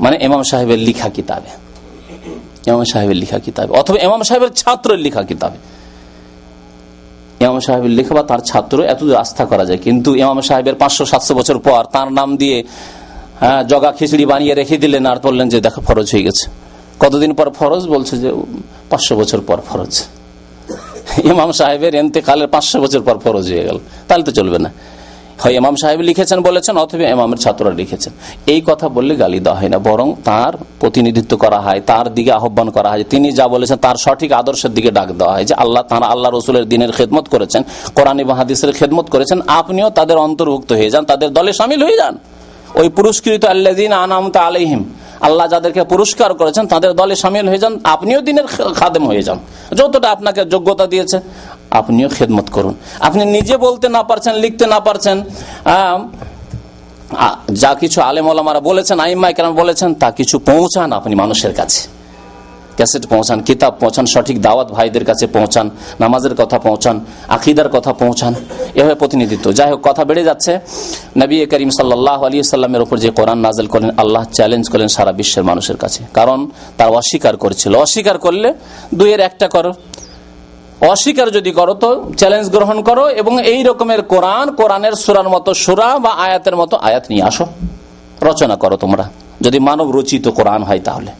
মানে এমাম সাহেবের লিখা কিতাবে। এমাম সাহেবের লিখা কিতাবে, অথবা এমাম সাহেবের ছাত্রের লিখা কিতাবে। ইমাম সাহেবের লেখা বা তার ছাত্র এত আস্থা করা যায়, কিন্তু ইমাম সাহেবের পাঁচশো, সাতশো বছর পর তার নাম দিয়ে হ্যাঁ জগা খিচুড়ি বানিয়ে রেখে দিলেন আর বললেন যে, দেখো, ফরজ হয়ে গেছে। কতদিন পর ফরজ? বলছে যে, পাঁচশো বছর পর ফরজ। ইমাম সাহেবের এতেকালের পাঁচশো বছর পর ফরজ হয়ে গেল। তাহলে তো চলবে না। হয়, ইমাম সাহেব লিখেছেন, বলেছেন, অথবা ইমামের ছাত্ররা লিখেছেন। এই কথা বললে গালি দেওয়া হয় না, বরং তার প্রতিনিধিত্ব করা হয়, তার দিকে আহ্বান করা হয় তিনি যা বলেছেন তার সঠিক আদর্শের দিকে ডাক দেওয়া হয়, যে আল্লাহ তাঁরা আল্লাহ রসুলের দিনের খেদমত করেছেন, কোরআন হাদিসের খেদমত করেছেন, আপনিও তাদের অন্তর্ভুক্ত হয়ে যান, তাদের দলে সামিল হয়ে যান। ওই পুরস্কৃত আল্লাদিন আনামতা আলহিম আল্লাহ যাদেরকে পুরস্কার করেছেন, তাদের দলে সামিল হয়ে যান, আপনিও দিনের খাদেম হয়ে যান। যতটা আপনাকে যোগ্যতা দিয়েছে আপনিও খেদমত করুন। আপনি নিজে বলতে না পারছেন, লিখতে না পারছেন যা কিছু আলেম ওলামারা বলেছেন, আইম্মা কেন বলেছেন, তা কিছু পৌঁছান আপনি মানুষের কাছে। ক্যাসেট পৌঁছান, কিতাব পৌঁছান, সঠিক দাওয়াত ভাইদের কাছে পৌঁছান, নামাজের কথা পৌঁছান, আকিদার কথা পৌঁছান, এভাবে প্রতিনিধিত্ব। যাই হোক, কথা বেড়ে যাচ্ছে। নবী করিম সাল্লাহ আলী সাল্লামের ওপর যে কোরআন নাজল করলেন, আল্লাহ চ্যালেঞ্জ করলেন সারা বিশ্বের মানুষের কাছে। কারণ তার অস্বীকার করেছিল। অস্বীকার করলে দুইয়ের একটা করো। অস্বীকার যদি করো তো চ্যালেঞ্জ গ্রহণ করো এবং এই রকমের কোরআন, কোরআনের সুরার মতো সুরা বা আয়াতের মতো আয়াত নিয়ে আসো। রচনা করো তোমরা। যদি মানব রচিত কোরআন হয় তাহলে।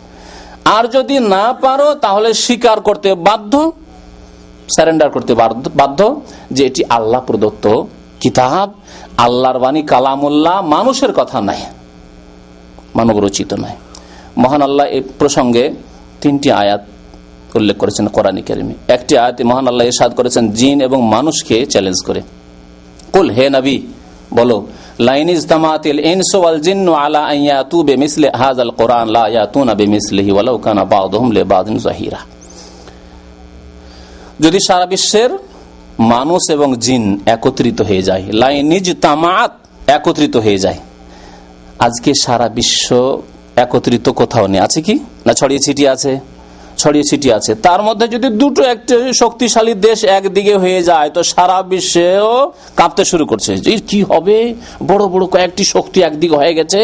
আর যদি না পারো তাহলে স্বীকার করতে বাধ্য স্যারেন্ডার করতে বাধ্য যে এটি আল্লাহ প্রদত্ত কিতাব, আল্লাহর বাণী কালামুল্লাহ মানুষের কথা নাই মানব রচিত নয়। মহান আল্লাহ এই প্রসঙ্গে তিনটি আয়াত উল্লেখ করেছেন কোরআনী কেরিমি। একটি আয়াতে মহান আল্লাহ ইসাদ করেছেন, জিন এবং মানুষকে চ্যালেঞ্জ করে। কুল, হে নবী, বলো, লাইন ইজতামাতিল ইনসু ওয়াল জিন্নু আলা আন ইয়াতু বিমিসলি হাযাল কোরআন, লা ইয়াতুনা বিমিসলিহি ওয়ালাউ কানা বাযুহুম লিবাযিন যাহিরা। যদি সারা বিশ্বের মানুষ এবং জিন একত্রিত হয়ে যায় লাইনিজ তামাত একত্রিত হয়ে যায়, আজকে সারা বিশ্ব একত্রিত কোথাও নেই। আছে কি? না ছড়িয়ে ছিটিয়ে আছে? ছড়িয়ে ছিটিয়ে আছে। তার মধ্যে যদি দুটো একটি শক্তিশালী দেশ একদিকে হয়ে যায়, তো সারা বিশ্বেও কাঁপতে শুরু করছে। কি হবে? বড় বড় কয়েকটি শক্তি একদিকে হয়ে গেছে,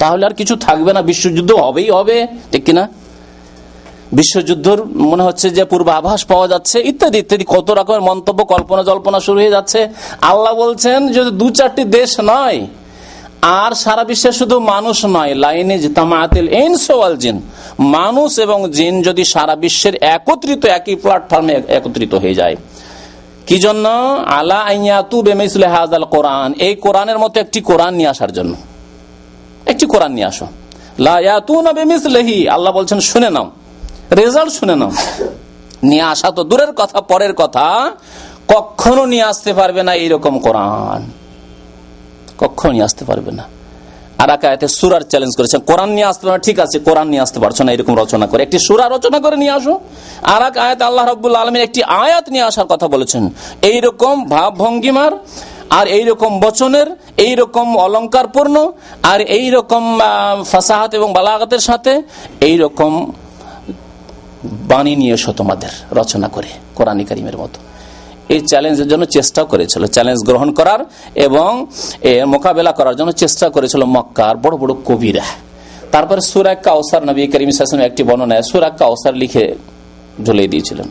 তাহলে আর কিছু থাকবে না। বিশ্বযুদ্ধ হবেই হবে, ঠিক কিনা? বিশ্বযুদ্ধর মনে হচ্ছে যে পূর্বাভাস পাওয়া যাচ্ছে, ইত্যাদি ইত্যাদি। কত রকমের মন্তব্য কল্পনা জল্পনা শুরু হয়ে যাচ্ছে। আল্লাহ বলছেন যদি দু চারটি দেশ নয় আর সারা বিশ্বে শুধু মানুষ নয়, লাইনে তামাতিল এনসোয়াল জিন। মানুষ এবং জিন যদি সারা বিশ্বের একত্রিত একই প্ল্যাটফর্মে একত্রিত হয়ে যায়। কি জন্য আলা আইয়াতু বেমিসলে হাজাল কোরআন। এই কোরআনের মতো একটি কোরআন নিয়ে আসার জন্য। একটি কোরআন নিয়ে আসো। লায়াতু না বেমিসলেহি। আল্লাহ বলছেন, শুনে নাও। রেজাল্ট শুনে নাও। নিয়ে আসা তো দূরের কথা, পরের কথা। কখনো নিয়ে আসতে পারবে না এইরকম কোরআন। কখনো নিয়ে আসতে পারবে না। আর একাতে সুরার চ্যালেঞ্জ করেছেন। কোরআন নিয়ে আসতে পারবে ঠিক আছে, কোরআন নিয়ে আসতে পারছ না, এরকম রচনা করে। একটি সুরা রচনা করে নিয়ে আসো। আর এক আয়াত আল্লাহ রব্বুল আলমের একটি আয়াত নিয়ে আসার কথা বলেছেন। এইরকম ভাব ভঙ্গিমার, আর এইরকম বচনের, এইরকম অলঙ্কারপূর্ণ, আর এইরকম ফাসাহাত এবং বালাগাতের সাথে এইরকম বাণী নিয়ে এসো তোমাদের, রচনা করে, কোরআন করিমের মতো। এই চ্যালেঞ্জের জন্য চেষ্টা করেছিল। চ্যালেঞ্জ গ্রহণ করার এবং এর মোকাবেলা করার জন্য চেষ্টা করেছিল মক্কার বড় বড় কবিরা। তারপরে সুরাক কাউসার নবী করিম ইসলাম একটি বর্ণনায় সুরাক কাউসার লিখে ঝুলিয়ে দিয়েছিলেন।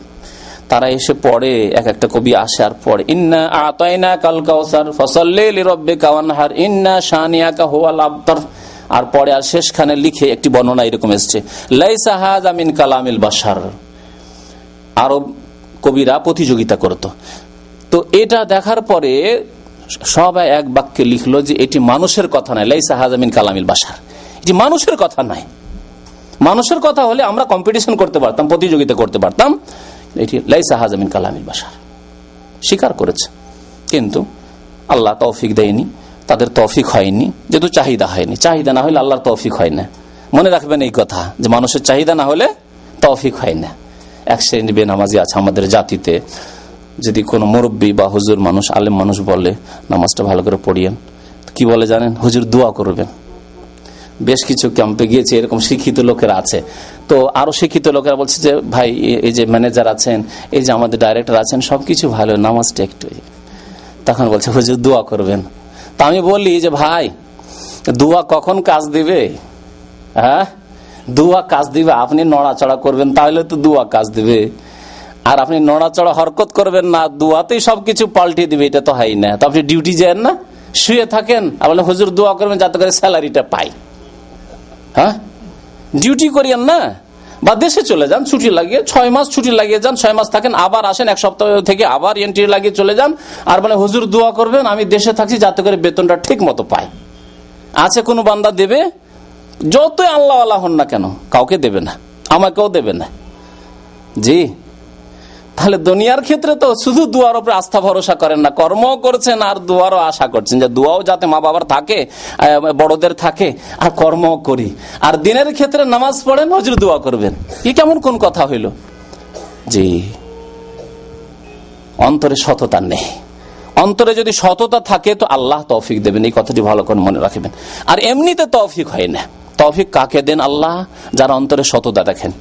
তারা এসে পড়ে, এক একটা কবি আসে আর ইন্না আতাইনা কাল কাউসার ফসল্লে রব্বে কাওয়ানহার ইন্না শানিয়াকা হুয়াল আবতার। আর পরে আর শেষখানে লিখে একটি বর্ণনা এরকম এসছে লাইসাহাজ আমিন কালামিল বাসার আরব কবিরা প্রতিযোগিতা করত। তো এটা দেখার পরে সবাই এক বাক্যে লিখলো যে এটি মানুষের কথা নয়, লাইসা হাজামিন কালামিল বাসার এটি মানুষের কথা নয়। মানুষের কথা হলে আমরা কম্পিটিশন করতে পারতাম, প্রতিযোগিতা করতে পারতাম। এটি লাইসা হাজামিন কালামিল বাসার স্বীকার করেছে। কিন্তু আল্লাহ তৌফিক দেয়নি, তাদের তৌফিক হয়নি, যেহেতু চাহিদা হয়নি। চাহিদা না হলে আল্লাহর তৌফিক হয় না। মনে রাখবেন এই কথা, যে মানুষের চাহিদা না হলে তৌফিক হয় না। এক শ্রেণি বেনামাজি আছে আমাদের জাতিতে। যদি কোনো মুরব্বী বা হুজুর মানুষ, আলেম মানুষ বলে, নামাজটা ভালো করে পড়িয়েন। কি বলে জানেন? হুজুর দোয়া করবেন। বেশ কিছু ক্যাম্পে গিয়েছে, এরকম শিক্ষিত লোকেরা আছে। তো আরও শিক্ষিত লোকেরা বলছে যে, ভাই এই যে ম্যানেজার আছেন, এই যে আমাদের ডাইরেক্টর আছেন, সবকিছু ভালো, নামাজটা একটু তখন বলছে, হুজুর দোয়া করবেন। তা আমি বলি যে, ভাই, দোয়া কখন কাজ দিবে? হ্যাঁ? দুয়া কাজ দিবে, আপনি নড়াচড়া করবেন, তাহলে তো দুয়া কাজ দিবে। আর আপনি নড়াচড়া হরকত করবেন না, দুয়াতেই সবকিছু পাল্টে দিবে, এটা তো হয় না। তো আপনি ডিউটি যান না, শুয়ে থাকেন আর হুজুর, দোয়া করবেন, যাতে করে স্যালারিটা পাই। হ্যাঁ? ডিউটি করিয়েন না, বা দেশে চলে যান, ছুটি লাগিয়ে, ছয় মাস ছুটি লাগিয়ে যান, ছয় মাস থাকেন, আবার আসেন, এক সপ্তাহ থেকে আবার এন্ট্রি লাগিয়ে চলে যান, আর মানে হুজুর, দোয়া করবেন, আমি দেশে থাকছি, যাতে করে বেতনটা ঠিক মতো পাই। আছে কোনো বান্দা দেবে? যতই আল্লাহ আল্লাহ হন না কেন, কাউকে দেবে না, আমাকেও দেবে না। জি, তাহলে দুনিয়ার ক্ষেত্রে তো শুধু দুয়ার উপরে আস্থা ভরসা করেন না কর্ম করছেন আর দুয়ারও আশা করছেন যে দুয়াও যাতে মা বাবার থাকে বড়দের থাকে, আর কর্ম করি। আর দিনের ক্ষেত্রে নামাজ পড়েন হজুর দোয়া করবেন। কি কেমন কোন কথা হইল? জি, অন্তরে সততা নেই। অন্তরে যদি সততা থাকে তো আল্লাহ তৌফিক দেবেন, এই কথাটি ভালো করে মনে রাখবেন। আর এমনিতে তৌফিক হয় না। তৌফিক কাকে দেন আল্লাহ? যারা অন্তরে সততা দেখেন।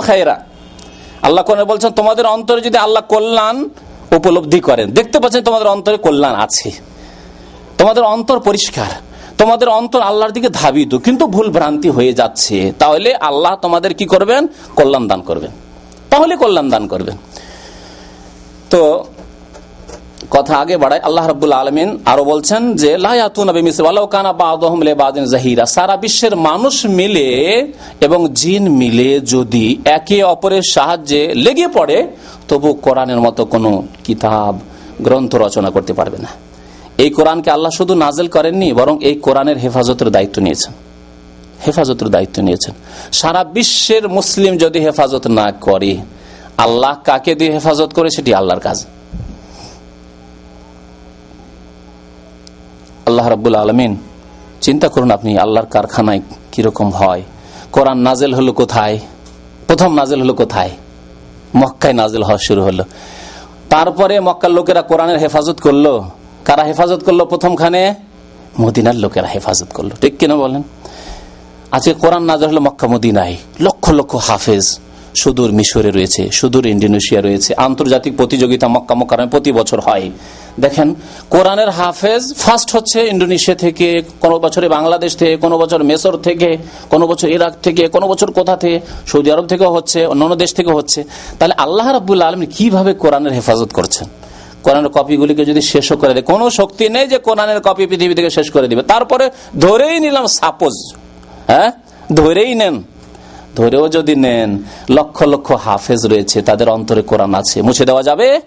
খায়রা। আল্লাহ কোরআনে বলছেন, তোমাদের অন্তরে যদি আল্লাহ কল্যাণ উপলব্ধি করেন, দেখতে পাচ্ছেন তোমাদের অন্তরে কল্যাণ আছে। তোমাদের অন্তর পরিষ্কার। তোমাদের অন্তর আল্লাহর দিকে ধাবিত। কিন্তু ভুল ভ্রান্তি হয়ে যাচ্ছে। তাহলে আল্লাহ তোমাদের কি করবেন? কল্যাণ দান করবেন। তাহলে কল্যাণ দান করবেন। তো কথা আগে বাড়ায়, আল্লাহ রবুল্লা আলমিন আরও বলছেন যে জাহিরা। সারা বিশ্বের মানুষ মিলে এবং জিন মিলে যদি একে অপরের সাহায্যে লেগে পড়ে, তবু কোরআনের মতো কোনো কিতাব, গ্রন্থ রচনা করতে পারবে না। এই কোরআনকে আল্লাহ শুধু নাজেল করেননি, বরং এই কোরআনের হেফাজতের দায়িত্ব নিয়েছেন। হেফাজতের দায়িত্ব নিয়েছেন। সারা বিশ্বের মুসলিম যদি হেফাজত না করে, আল্লাহ কাকে দিয়ে হেফাজত করে? সেটি আল্লাহর কাজ। আল্লাহ রাবুল আলমিন, চিন্তা করুন আপনি আল্লাহর কারখানায় কীরকম হয়। কোরআন নাজেল হলো কোথায়? প্রথম নাজেল হলো কোথায়? মক্কায় নাজেল হওয়া শুরু হলো। তারপরে মক্কার লোকেরা কোরআনের হেফাজত করল। কারা হেফাজত করল প্রথমখানে? মদিনার লোকেরা হেফাজত করল। ঠিক কিনা বলেন? আজকে কোরআন নাজর হলো মক্কা মদিনায়। লক্ষ লক্ষ হাফেজ সুদূর মিশরে রয়েছে, সুদূর ইন্ডোনেশিয়া রয়েছে। আন্তর্জাতিক প্রতিযোগিতা মক্কা মক্কারামে প্রতি বছর হয়। দেখেন, কোরআনের হাফেজ ফার্স্ট হচ্ছে ইন্ডোনেশিয়া থেকে, কোনো বছরে বাংলাদেশ থেকে, কোনো বছর মেসর থেকে, কোনো বছর ইরাক থেকে, কোনো বছর কোথা থেকে, সৌদি আরব থেকেও হচ্ছে, অন্যান্য দেশ থেকে হচ্ছে। তাহলে আল্লাহ রাবুল্লা আলমী কীভাবে কোরআনের হেফাজত করছেন? কোরআনের কপিগুলিকে যদি শেষও করে দেয়, কোনো শক্তি নেই যে কোরআনের কপি পৃথিবী থেকে শেষ করে দিবে। তারপরে ধরেই নিলাম সাপোজ হ্যাঁ? ধরেই নেন। ধরেও যদি নেন, লক্ষ লক্ষ হাফেজ রয়েছে, তাদের অন্তরে কোরআন আছে, মুছে দেওয়া যাবে?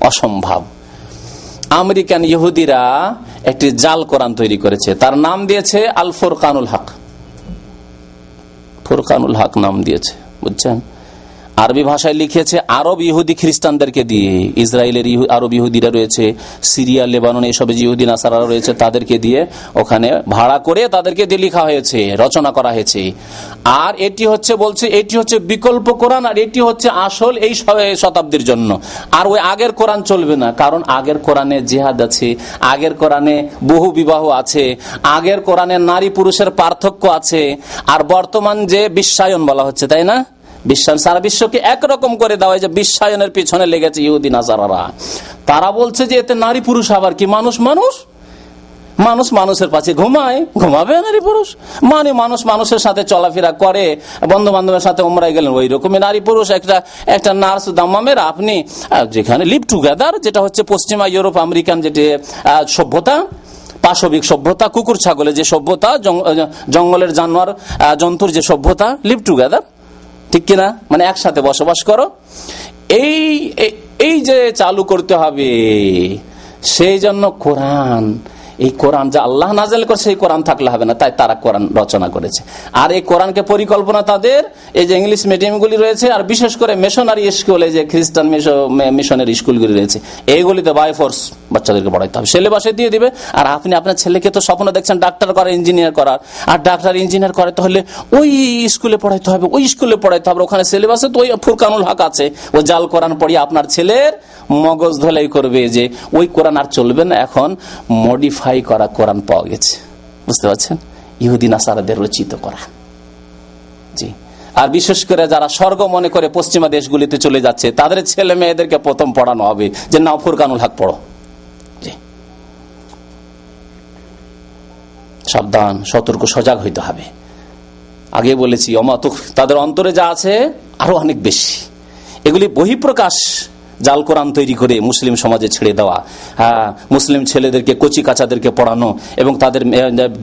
অসম্ভব। আমেরিকান ইহুদিরা একটি জাল কোরআন তৈরি করেছে। তার নাম দিয়েছে আল ফোরকানুল হক। ফোরকানুল হক নাম দিয়েছে, বুঝছেন? আরবি ভাষায় লিখেছে, আরব ইহুদি খ্রিস্টানদেরকে দিয়ে। ইসরায়েলের আরব ইহুদিরা রয়েছে, সিরিয়া, লেবানন, এসব ইহুদি নাসারা রয়েছে, তাদেরকে দিয়ে ওখানে ভাড়া করে তাদেরকে দিয়ে লেখা হয়েছে, রচনা করা হয়েছে। আর এটি হচ্ছে, বলছে, এটি হচ্ছে বিকল্প কোরআন, আর এটি হচ্ছে আসল এই শতাব্দীর জন্য। আর ওই আগের কোরআন চলবে না, কারণ আগের কোরআনে জেহাদ আছে, আগের কোরআনে বহু বিবাহ আছে, আগের কোরআনে নারী পুরুষের পার্থক্য আছে, আর বর্তমান যে বিশ্বায়ন বলা হচ্ছে, তাই না? বিশ্বায়ন সারা বিশ্বকে একরকম করে দেওয়া যে বিশ্বায়নের পিছনে লেগেছে ইহুদি নাজারারা তারা বলছে যে এতে নারী পুরুষ আবার কি? মানুষ মানুষ? মানুষ মানুষের পাশে ঘুমায়, ঘুমাবে নারী পুরুষ? মানে মানুষ মানুষের সাথে চলাফেরা করে বন্ধু বান্ধবের সাথে উমরাই গেলেন, ওই রকমই নারী পুরুষ, একটা একটা নার্স, দাম্মামের, আপনি যেখানে লিভ টুগেদার যেটা হচ্ছে পশ্চিমা ইউরোপ, আমেরিকান যেটি সভ্যতা, পাশবিক সভ্যতা, কুকুর, ছাগলের যে সভ্যতা জঙ্গলের জানোয়ার জন্তুর যে সভ্যতা লিভ টুগেদার ঠিক কিনা? মানে একসাথে বসবাস করো। এই এই যে চালু করতে হবে, সেই জন্য কোরআন এই কোরআন যা আল্লাহ নাজেল করছে এই কোরআন থাকলে হবে না, তাই তারা কোরআন রচনা করেছে। আর এই কোরআনকে পরিকল্পনা তাদের, এই যে ইংলিশ মিডিয়ামগুলি রয়েছে, আর বিশেষ করে মিশনারি স্কুলে যে খ্রিস্টান মিশনের স্কুলগুলি রয়েছে, এইগুলিতে বাই ফোর্স বাচ্চাদেরকে পড়াইতে হবে। সিলেবাসে দিয়ে দিবে, আর আপনি আপনার ছেলেকে তো স্বপ্ন দেখছেন, ডাক্তার করার ইঞ্জিনিয়ার করার। আর ডাক্তার ইঞ্জিনিয়ার করাতে হলে ওই স্কুলে পড়াইতে হবে, ওই স্কুলে পড়াইতে হবে। ওখানে সিলেবাসে তো ওই ফুরকানুল হক আছে। ও জাল কোরআন পড়িয়ে আপনার ছেলের মগজ ধলাই করবে যে, ওই কোরআন আর চলবে না, এখন মডিফাই করা কোরআন পাওয়া গেছে। বুঝতে পারছেন? ইহুদিন আসারাদের রচিত করা। জি। আর বিশেষ করে যারা স্বর্গ মনে করে পশ্চিমা দেশগুলিতে চলে যাচ্ছে, তাদের ছেলে মেয়েদেরকে প্রথম পড়ানো হবে যে না ফুরকানুল হক পড়ো। সাবধান, সতর্ক, সজাগ হইতে হবে। আগে বলেছি অমাতুক তাদের অন্তরে যা আছে আরও অনেক বেশি। এগুলি বহিঃপ্রকাশ জাল কোরআন তৈরি করে মুসলিম সমাজে ছেড়ে দেওয়া মুসলিম ছেলেদেরকে, কচি কাচাদেরকে পড়ানো এবং তাদের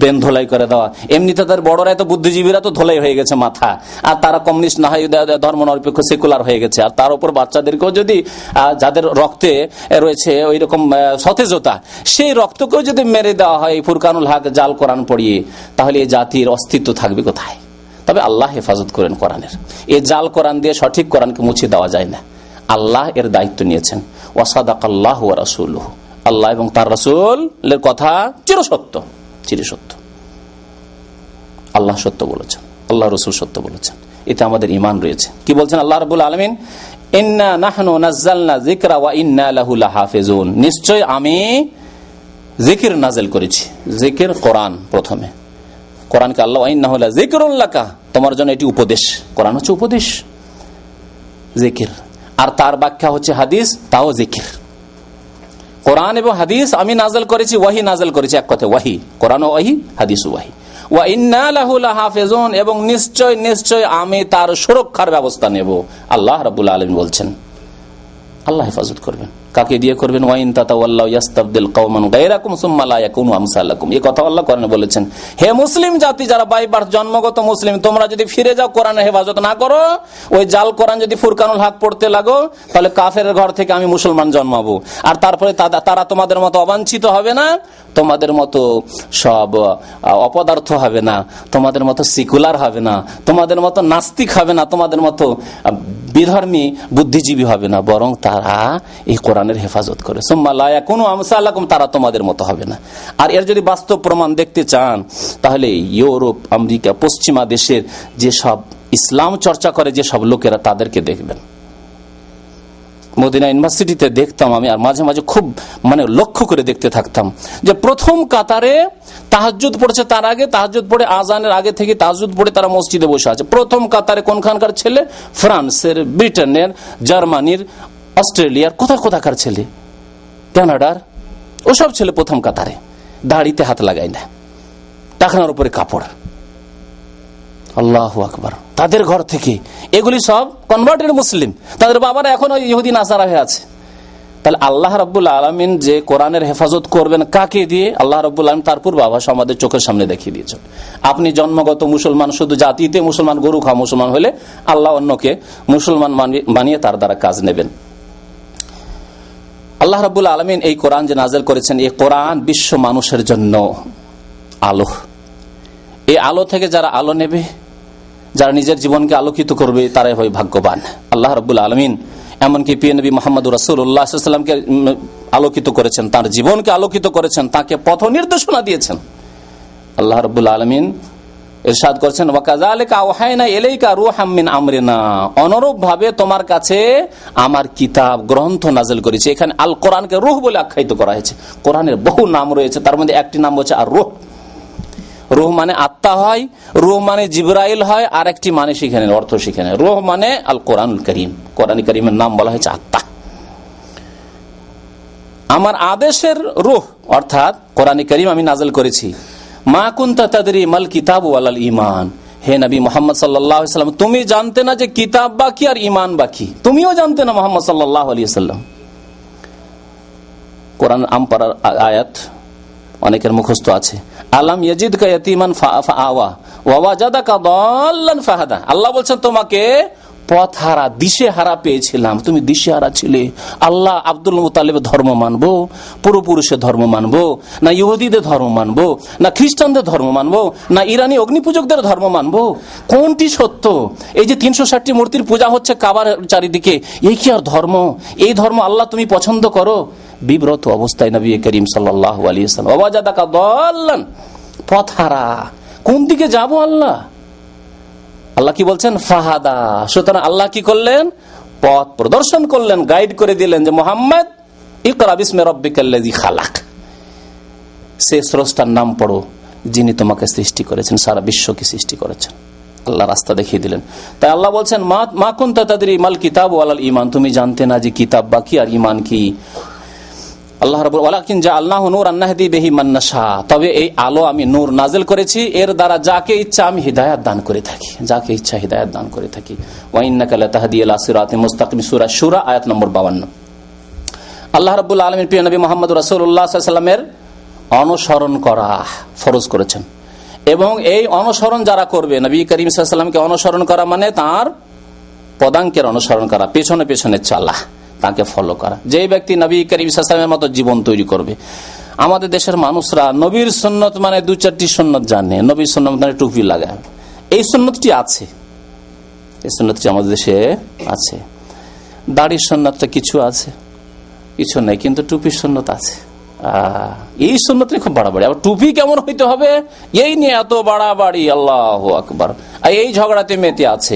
বেন ধোলাই করে দেওয়া। এমনি তাদের বড়রা তো বুদ্ধিজীবীরা তো ধোলাই হয়ে গেছে মাথা। আর তারা কমিউনিস্ট না হয় ধর্ম নিরপেক্ষ সেকুলার হয়ে গেছে। আর তার উপর বাচ্চাদেরকেও যদি যাদের রক্তে রয়েছে ওই রকম সতেজতা, সেই রক্তকেও যদি মেরে দেওয়া হয় ফুরকানুল হাক জাল কোরআন পড়িয়ে, তাহলে এই জাতির অস্তিত্ব থাকবে কোথায়? তবে আল্লাহ হেফাজত করেন কোরআনের। এই জাল কোরআন দিয়ে সঠিক কোরআনকে মুছে দেওয়া যায় না। আল্লাহ এর দায়িত্ব নিয়েছেন। ওয়াসাদাক আল্লাহ রাসুল আল্লাহ এবং তার রাসুলের কথা চিরসত্য চিরসত্য। আল্লাহ সত্য বলেছেন, আল্লাহ রসুল সত্য বলেছেন। এতে আমাদের ইমান রয়েছে। কি বলছেন আল্লাহ রবুল আলমিন? নিশ্চয় আমি জিকির নাজেল করেছি। জিকির কোরআন প্রথমে। কোরআনকে আল্লাহ জিকিরুল্লাহ তোমার জন্য এটি উপদেশ। কোরআন হচ্ছে উপদেশ। জিকির আর তার ব্যাখ্যা হচ্ছে হাদিস, তাও জিকির। কোরআন এবং হাদিস আমি নাজল করেছি, ওয়াহি নাজল করেছি এক কথা ওয়াহি। কোরআন ওয়াহি, হাদিস ওয়াহি। এবং নিশ্চয় নিশ্চয় আমি তার সুরক্ষার ব্যবস্থা নেব। আল্লাহ রাবুল আলম বলছেন। আল্লাহ হেফাজত করবেন। কাকে দিয়ে করবেন? ওয়াইন তাতাওয়াল্লাহু কওমান গায়রাকুম সুম্মা লা আমসালাকুম। এই কথা আল্লাহ কোরআনে বলেছেন, হে মুসলিম জাতি, যারা বাইবার জন্মগত মুসলিম, তোমরা যদি ফিরে যাও কোরআনের হেফাজত না করো, ওই জাল কোরআন যদি ফুরকানুল হক পড়তে লাগো, তাহলে কাফের ঘর থেকে আমি মুসলমান জন্মাবো। আর তারপরে তারা তোমাদের মতো অবাঞ্ছিত হবে না, তোমাদের মতো সব অপদার্থ হবে না, তোমাদের মতো সিকুলার হবে না, তোমাদের মতো নাস্তিক হবে না, তোমাদের মতো বিধর্মী বুদ্ধিজীবী হবে না, বরং তারা এই কোরআনের হেফাজত করে। সোম্মালায়া কোনো আমসাল্লাকুম তারা তোমাদের মতো হবে না। আর এর যদি বাস্তব প্রমাণ দেখতে চান, তাহলে ইউরোপ, আমেরিকা, পশ্চিমা দেশের যে সব ইসলাম চর্চা করে যে সব লোকেরা তাদেরকে দেখবেন। মদিনা ইউনিভার্সিটিতে দেখতাম আমি, আর মাঝে মাঝে খুব মানে লক্ষ্য করে দেখতে থাকতাম যে প্রথম কাতারে তাহাজুদ পড়েছে তার আগে তাহাজুদ পড়ে আজানের আগে থেকে তাহাজুদ পড়ে তারা মসজিদে বসে আছে। প্রথম কাতারে কোনখানকার ছেলে? ফ্রান্সের, ব্রিটেনের, জার্মানির, অস্ট্রেলিয়ার, কোথায় কোথাকার ছেলে? কানাডার। ওসব ছেলে প্রথম কাতারে। দাড়িতে হাত লাগাই না টাকানোর উপরে কাপড়। আল্লাহ আকবর। তাদের ঘর থেকে। এগুলি সব কনভার্টেড মুসলিম তাদের বাবারা এখনও ইহুদিন আসারা হয়ে আছে। তাহলে আল্লাহ রব্বুল আলমিন যে কোরআনের হেফাজত করবেন কাকে দিয়ে? আল্লাহ রব্বুল আলম তার পূর্ব আভাস আমাদের চোখের সামনে দেখিয়ে দিয়েছেন। আপনি জন্মগত মুসলমান, শুধু জাতিতে মুসলমান, গরু খা মুসলমান হলে আল্লাহ অন্যকে মুসলমান বানিয়ে তার দ্বারা কাজ নেবেন। আল্লাহ রব্বুল আলমিন এই কোরআন যে নাজেল করেছেন, এই কোরআন বিশ্ব মানুষের জন্য আলো। এই আলো থেকে যারা আলো নেবে, যারা নিজের জীবনকে আলোকিত করবে, তারাই হয় ভাগ্যবান। আল্লাহ রব্বুল আলমিন এমনকি পিএ নবী মোহাম্মদ রাসুল্লাহামকে আলোকিত করেছেন, তার জীবনকে আলোকিত করেছেন, তাকে পথ নির্দেশনা দিয়েছেন। আল্লাহ রব্বুল আলমিন এরশাদ করছেন অনুরূপ ভাবে তোমার কাছে আমার কিতাব গ্রন্থ নাজেল করেছে। এখানে আল কোরআনকে রুহ বলে আখ্যায়িত করা হয়েছে। কোরআনের বহু নাম রয়েছে, তার মধ্যে একটি নাম হচ্ছে আর রুহ রুহ মানে আত্মা হয়, রুহ মানে জিব্রাইল হয় আর একটি মানে শিখে নেন অর্থ শিখে নেন রুহ মানে আল কোরআন করিম। কোরআন করিমের নাম বলা হয়েছে আত্মা। আমার আদেশের রুহ, অর্থাৎ কোরআন করিম আমি নাজল করেছি। মা কুন্তা তাদেরই মাল কিতাব ওয়ালাল ইমান হে নবী মোহাম্মদ সাল্লাম, তুমি জানতে না যে কিতাব বাকি আর ইমান বাকি? তুমিও জানতে না মোহাম্মদ সাল্লাহ আলী সাল্লাম। কোরআন আমপাড়ার আয়াত অনেকের মুখস্থ আছে। আলাম ইয়াজিদ কাতিমান আওয়া ওয়াজাদা কা দল্লান ফাহাদা। আল্লাহ বলছেন, তোমাকে পথ হারা, দিশে হারা পেয়েছিলাম। তুমি দিশে হারা ছিলে। আল্লাহ আব্দুল মুতালিবের ধর্ম মানবো পুরুষের ধর্ম মানবো, না ইহুদিদের ধর্ম মানবো, না খ্রিস্টানদের ধর্ম মানবো, না ইরানি অগ্নিপূজকদের ধর্ম মানবো। কোনটি সত্য? এই যে তিনশো ষাটটি মূর্তির পূজা হচ্ছে কাবার চারিদিকে, এই কি আর ধর্ম? এই ধর্ম আল্লাহ তুমি পছন্দ করো? বিব্রত অবস্থায় নবী করিম সাল্লাহ আলী দল্লান, পথ কোন দিকে যাব আল্লাহ? আল্লাহ কি বলছেন? ফাহাদা। সুতরাং আল্লাহ কি করলেন? পথ প্রদর্শন করলেন, গাইড করে দিলেন যে, মোহাম্মদ খালাক। সে স্রষ্টার নাম পড়ো, যিনি তোমাকে সৃষ্টি করেছেন, সারা বিশ্বকে সৃষ্টি করেছেন। আল্লাহ রাস্তা দেখিয়ে দিলেন। তাই আল্লাহ বলছেন, মা কোন তাদের ইমাল কিতাব ইমান তুমি জানতে না যে কিতাব বাকি আর ইমান কি। আল্লাহ রব ওয়ালাকিন যা আল্লাহ নূর আন্নাহদি বেহি মান্নাশা তবে এই আলো আমি নূর নাজেল করেছি, এর দ্বারা যাকে ইচ্ছা আমি হৃদায়ত দান করে থাকি, যাকে ইচ্ছা হৃদায়ত দান করে থাকি। ওয়াইন্নাকাল তাহাদি আল্লাহ সিরাত মুস্তাকিম, সুরা সুরা আয়াত নম্বর বাবান্ন আল্লাহ রবুল্লা আলমীর প্রিয় নবী মোহাম্মদ রাসুল্লাহামের অনুসরণ করা ফরজ করেছেন। এবং এই অনুসরণ যারা করবে, নবী করিম সাল্লামকে অনুসরণ করা মানে তার পদাঙ্কের অনুসরণ করা, পেছনে পেছনে চালা। তাকে ফলো করা। যে ব্যক্তি নবী করিম সালামের মতো জীবন তৈরি করবে, আমাদের দেশের মানুষরা নবীর সন্ন্যত মানে দু চারটি সন্ন্যত জানে, নবীর সন্ন্যত মানে টুপি লাগায়। এই সন্ন্যতটি আছে। এই সন্ন্যতটি আমাদের দেশে আছে। দাড়ির সন্ন্যতটা কিছু আছে, কিছু নেই, কিন্তু টুপির সন্ন্যত আছে। এই সন্ন্যত খুব বাড়াবাড়ি। আবার টুপি কেমন হইতে হবে? এই নিয়ে এত বাড়াবাড়ি, আল্লাহ আকবর। এই ঝগড়াতে মেতে আছে।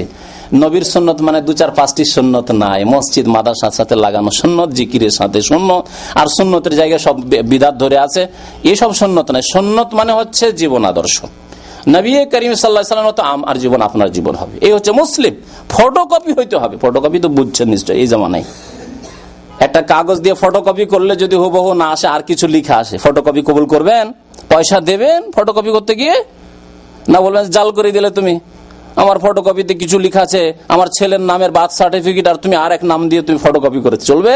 নবীর সন্ন্যত মানে দু চার পাঁচটি সন্ন্যত নাই। মসজিদ মাদাসার সাথে লাগানো সন্ন্যত জিকিরের সাথে সন্ন্যত আর সন্ন্যতের জায়গায় সব বিদাত ধরে আছে। এসব সন্ন্যত নাই। সন্ন্যত মানে হচ্ছে জীবন আদর্শ। নবী করিম সাল্লাহ সাল্লাম তো আর জীবন আপনার জীবন হবে। এই হচ্ছে মুসলিম। ফটোকপি হইতে হবে। ফটোকপি তো বুঝছেন নিশ্চয় এই জামানায়। একটা কাগজ দিয়ে ফটোকপি করলে যদি হুবহু না আসে, আর কিছু লিখা আসে, ফটোকপি কবুল করবেন? পয়সা দেবেন ফটোকপি করতে গিয়ে? না বলবেন, জাল করে দিলে তুমি। আমার ফটোকপিতে কিছু লিখা আছে, আমার ছেলের নামের বার্থ সার্টিফিকেট আর তুমি আর এক নাম দিয়ে তুমি ফটোকপি করে চলবে?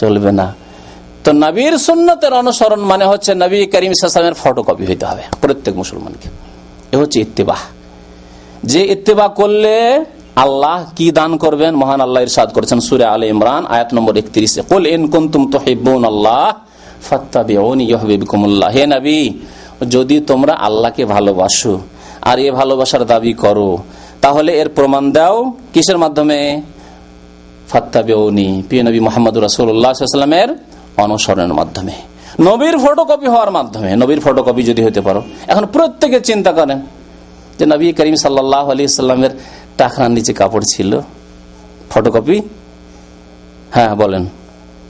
চলবে না। তো নবীর সুন্নতের অনুসরণ মানে হচ্ছে নবী করিম সালামের ফটোকপি হইতে হবে প্রত্যেক মুসলমানকে। এ হচ্ছে ইত্তেবাহ। যে ইত্তেবা করলে আল্লাহ কি দান করবেন? মহান আল্লাহ ইরশাদ করেছেন সুরে আল ইমরান, আয়াত নম্বর একত্রিশে কুল ইন কুনতুম তুহিব্বুন আল্লাহ ফাত্তাবিউনি ইউহিব্বুকুমুল্লাহ। হে নবী, যদি তোমরা আল্লাহকে ভালোবাসো আর এ ভালোবাসার দাবি করো। তাহলে এর প্রমাণ দাও। কিসের মাধ্যমে? ফাত্তাবিউনি। প্রিয় নবী মোহাম্মদ রাসূলুল্লাহ অনুসরণের মাধ্যমে। নবীর ফটোকপি হওয়ার মাধ্যমে। নবীর ফটোকপি যদি হতে পারো। এখন প্রত্যেকে চিন্তা করেন যে নবী করিম সাল্লাহ আলী সাল্লামের টাকার নিচে কাপড় ছিল। ফটোকপি হ্যাঁ বলেন।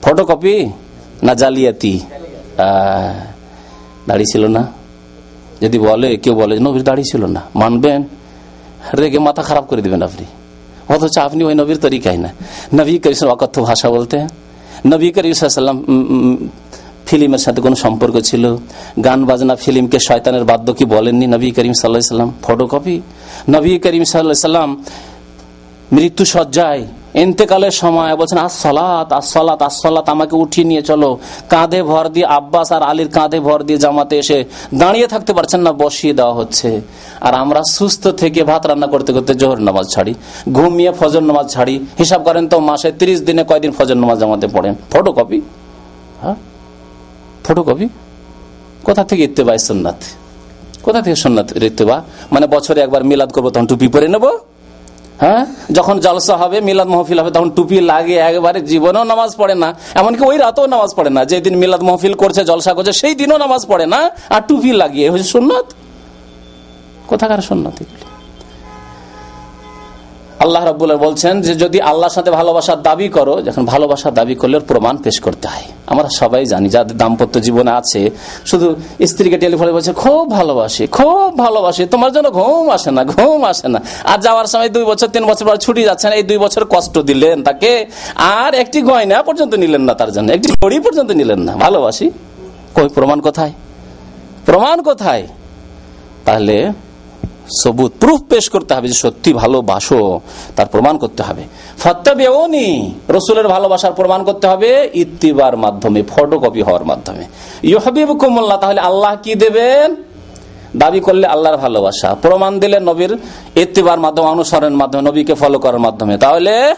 ফটোকপি না জালিয়াতি? দাড়ি ছিল না? যদি বলে, কেউ বলে, নবীর দাড়ি ছিল না। মানবেন? রেগে মাথা খারাপ করে দিবেন আপনি। অথচ আপনি ওই নবীর তরিকাই না। নবী করিম অকথ্য ভাষা বলতে, নবী করিম ফিল্মের সাথে কোনো সম্পর্ক ছিল? গান বাজনা ফিল্মকে শয়তানের বাদ্য কি বলেননি নবী করিম সাল্লাহ সাল্লাম ফটোকপি? নবী করিম সাল্লাহ সাল্লাম মৃত্যু সজ্জায় এতেকালের সময় বলছেন আসলাত আসলাত আসলাত আমাকে উঠিয়ে নিয়ে চলো। কাঁধে ভর দিয়ে আব্বাস আর আলীর কাঁধে ভর দিয়ে জামাতে এসে দাঁড়িয়ে থাকতে পারছেন না, বসিয়ে দেওয়া হচ্ছে। আর আমরা সুস্থ থেকে ভাত রান্না করতে করতে জোহর নামাজ ছাড়ি, ঘুমিয়ে ফজর নামাজ ছাড়ি। হিসাব করেন তো, মাসে তিরিশ দিনে কয়দিন ফজর নামাজ জামাতে পড়েন? ফটোকপি? হ্যাঁ? ফটোকপি? কোথা থেকে ইত্তেবা সন্ন্যাত কোথা থেকে সন্ন্যাত ইত্তেবা? মানে বছরে একবার মিলাদ করব, তখন টুপি পরে নেব? হ্যাঁ? যখন জলসা হবে, মিলাদ মহফিল হবে, তখন টুপি লাগে, একবারে জীবনেও নামাজ পড়ে না। এমনকি ওই রাতেও নামাজ পড়ে না। যেদিন মিলাদ মহফিল করছে, জলসা করছে, সেই দিনও নামাজ পড়ে না। আর টুপি লাগিয়ে হচ্ছে সুন্নত? কোথাকার সুন্নত এগুলি? আল্লাহ রবুল্লাহ বলছেন যে যদি আল্লাহর সাথে ভালোবাসার দাবি করো, যখন ভালোবাসার দাবি করলে প্রমাণ পেশ করতে হয়। আমরা সবাই জানি, যাদের দাম্পত্য জীবনে আছে, শুধু স্ত্রীকে টেলিফোনে বলছে, খুব ভালোবাসি খুব ভালোবাসি, তোমার জন্য ঘুম আসে না, ঘুম আসে না। আর যাওয়ার সময় দুই বছর, তিন বছর পর ছুটি যাচ্ছেন এই দুই বছর কষ্ট দিলেন তাকে, আর একটি গয়না পর্যন্ত নিলেন না তার জন্য, একটি ঘড়ি পর্যন্ত নিলেন না। ভালোবাসি? কই, প্রমাণ কোথায়? প্রমাণ কোথায়? তাহলে সবুত প্রুফ পেশ করতে হবে যে সত্যি ভালোবাসো তার প্রমাণ করতে হবে। ফত্তাবেওনি রসুলের ভালোবাসার প্রমাণ করতে হবে, ইত্তিবার মাধ্যমে ফটোকপি হওয়ার মাধ্যমে। ইহবিব কুমল্লা তাহলে আল্লাহ কি দেবেন? দাবি করলে আল্লাহর ভালোবাসা। প্রমাণ দিলে নবীর ইত্তিবার মাধ্যমে, অনুসরণের মাধ্যমে, নবীকে ফলো করার মাধ্যমে। তাহলে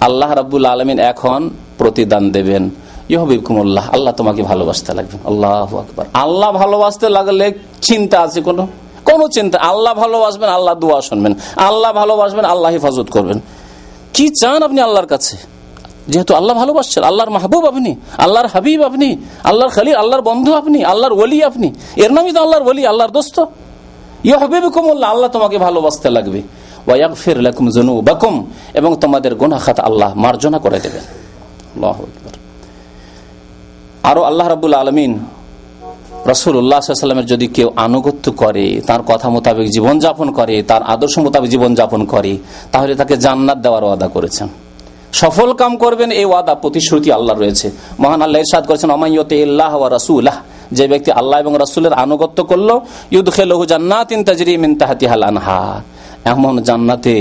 আল্লাহ রাবুল আলমিন এখন প্রতিদান দেবেন। ইহবিবকুমুল্লাহ আল্লাহ তোমাকে ভালোবাসতে লাগবে। আল্লাহ আকবর। আল্লাহ ভালোবাসতে লাগলে চিন্তা আছে কোনো? কোনো চিন্তা, আল্লাহ ভালোবাসবেন আল্লাহ দোয়া শুনবেন। আল্লাহ ভালোবাসবেন আল্লাহ হেফাজত করবেন। কি চান আপনি আল্লাহর কাছে? যেহেতু আল্লাহ ভালোবাসছেন, আল্লাহর মাহবুব আপনি, আল্লাহর হাবিব আপনি, আল্লাহর খালি আল্লাহর বন্ধু আপনি, আল্লাহর ওলি আপনি। এর নামই তো আল্লাহর ওলি, আল্লাহর দোস্ত। ইয়ে হবে কুমল্লা আল্লাহ তোমাকে ভালোবাসতে লাগবে। ওয়াকফির লাকুম জনু বাকুম এবং তোমাদের গোনা আল্লাহ মার্জনা করে দেবেন। আরও আল্লাহ রাবুল আলমিন রসুল উল্লাহামের যদি কেউ আনুগত্য করে, তার কথা মোতাবেক জীবনযাপন করে, তার আদর্শ মোতাবেক জীবনযাপন করে, তাহলে তাকে জান্নাত দেওয়ার ওয়াদা করেছেন। সফল কাম করবেন, এই ওয়াদা প্রতিশ্রুতি আল্লাহ রয়েছে। মহান আল্লাহ ইরশাদ করেছেন অমাইয়তে ইল্লাহ রাসুল্লাহ যে ব্যক্তি আল্লাহ এবং রাসুলের আনুগত্য করল ইউদ খেলহু জান্নাতিন তাজরি মিন তাহাতিহাল আনহা এমন জান্নাতে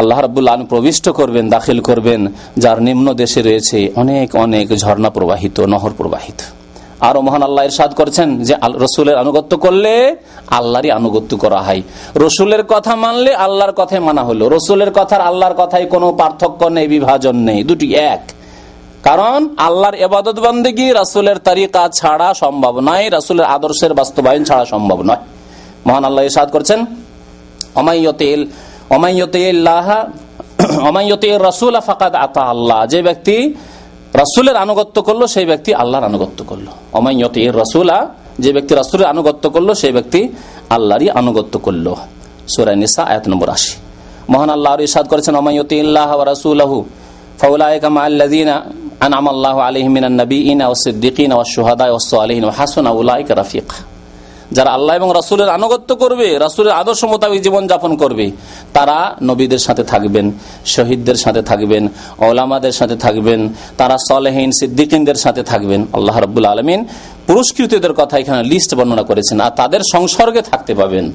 আল্লাহ রাবুল্লাহ প্রবিষ্ট করবেন, দাখিল করবেন, যার নিম্ন দেশে রয়েছে অনেক অনেক ঝর্ণা প্রবাহিত, নহর প্রবাহিত। আরও মহান আল্লাহ ইরশাদ করছেন যে রসুলের আনুগত্য করলে আল্লাহরই আনুগত্য করা হয়। রসুলের কথা মানলে আল্লাহর কথাই মানা হলো। রসুলের কথার আল্লাহর কথায় কোনো পার্থক্য নেই, বিভাজন নেই। দুটি এক। কারণ আল্লাহর এবাদত বন্দেগি রাসুলের তারিকা ছাড়া সম্ভব নয়, রাসুলের আদর্শের বাস্তবায়ন ছাড়া সম্ভব নয়। মহান আল্লাহ ইরশাদ করছেন অমাইয়তেল অমাইয়তেল্লাহ অমাইয়তে রসুল ফাকাদ আতা আল্লাহ। যে ব্যক্তি রাসুলের আনুগত্য করল, সেই ব্যক্তি আল্লাহর আনুগত্য করল। অমাইয়ত এর রসুলা, যে ব্যক্তি রাসুলের আনুগত্য করল, সেই ব্যক্তি আল্লাহরই আনুগত্য করল। সুরাই নিসা, আয়াত নম্বর আশি। মহান আল্লাহ ইসাদ করেছেন অমাইয়ত ইল্লাহ রাসুলাহু, ফাউলাইকা আল্লাযিনা আনআম আল্লাহু আলাইহিম মিনান নাবিয়িনা ওয়াস সিদ্দিকিনা ওয়াস শুহাদা ওয়াস সালিহিন হাসুনা উলাইকা রাফিকা। যারা আল্লাহ এবং রাসুলের আনুগত্য করবে, রাসুলের আদর্শ মোতাবেক জীবন যাপন করবে, তারা নবীদের সাথে থাকবেন, শহীদদের সাথে থাকবেন, ওলামাদের সাথে থাকবেন, তারা সলেহীন, সিদ্দিকিনদের সাথে থাকবেন। আল্লাহ রব্বুল আলমিন পুরস্কৃতদের কথা এখানে লিস্ট বর্ণনা করেছেন আর তাদের সংসর্গে থাকতে পাবেন।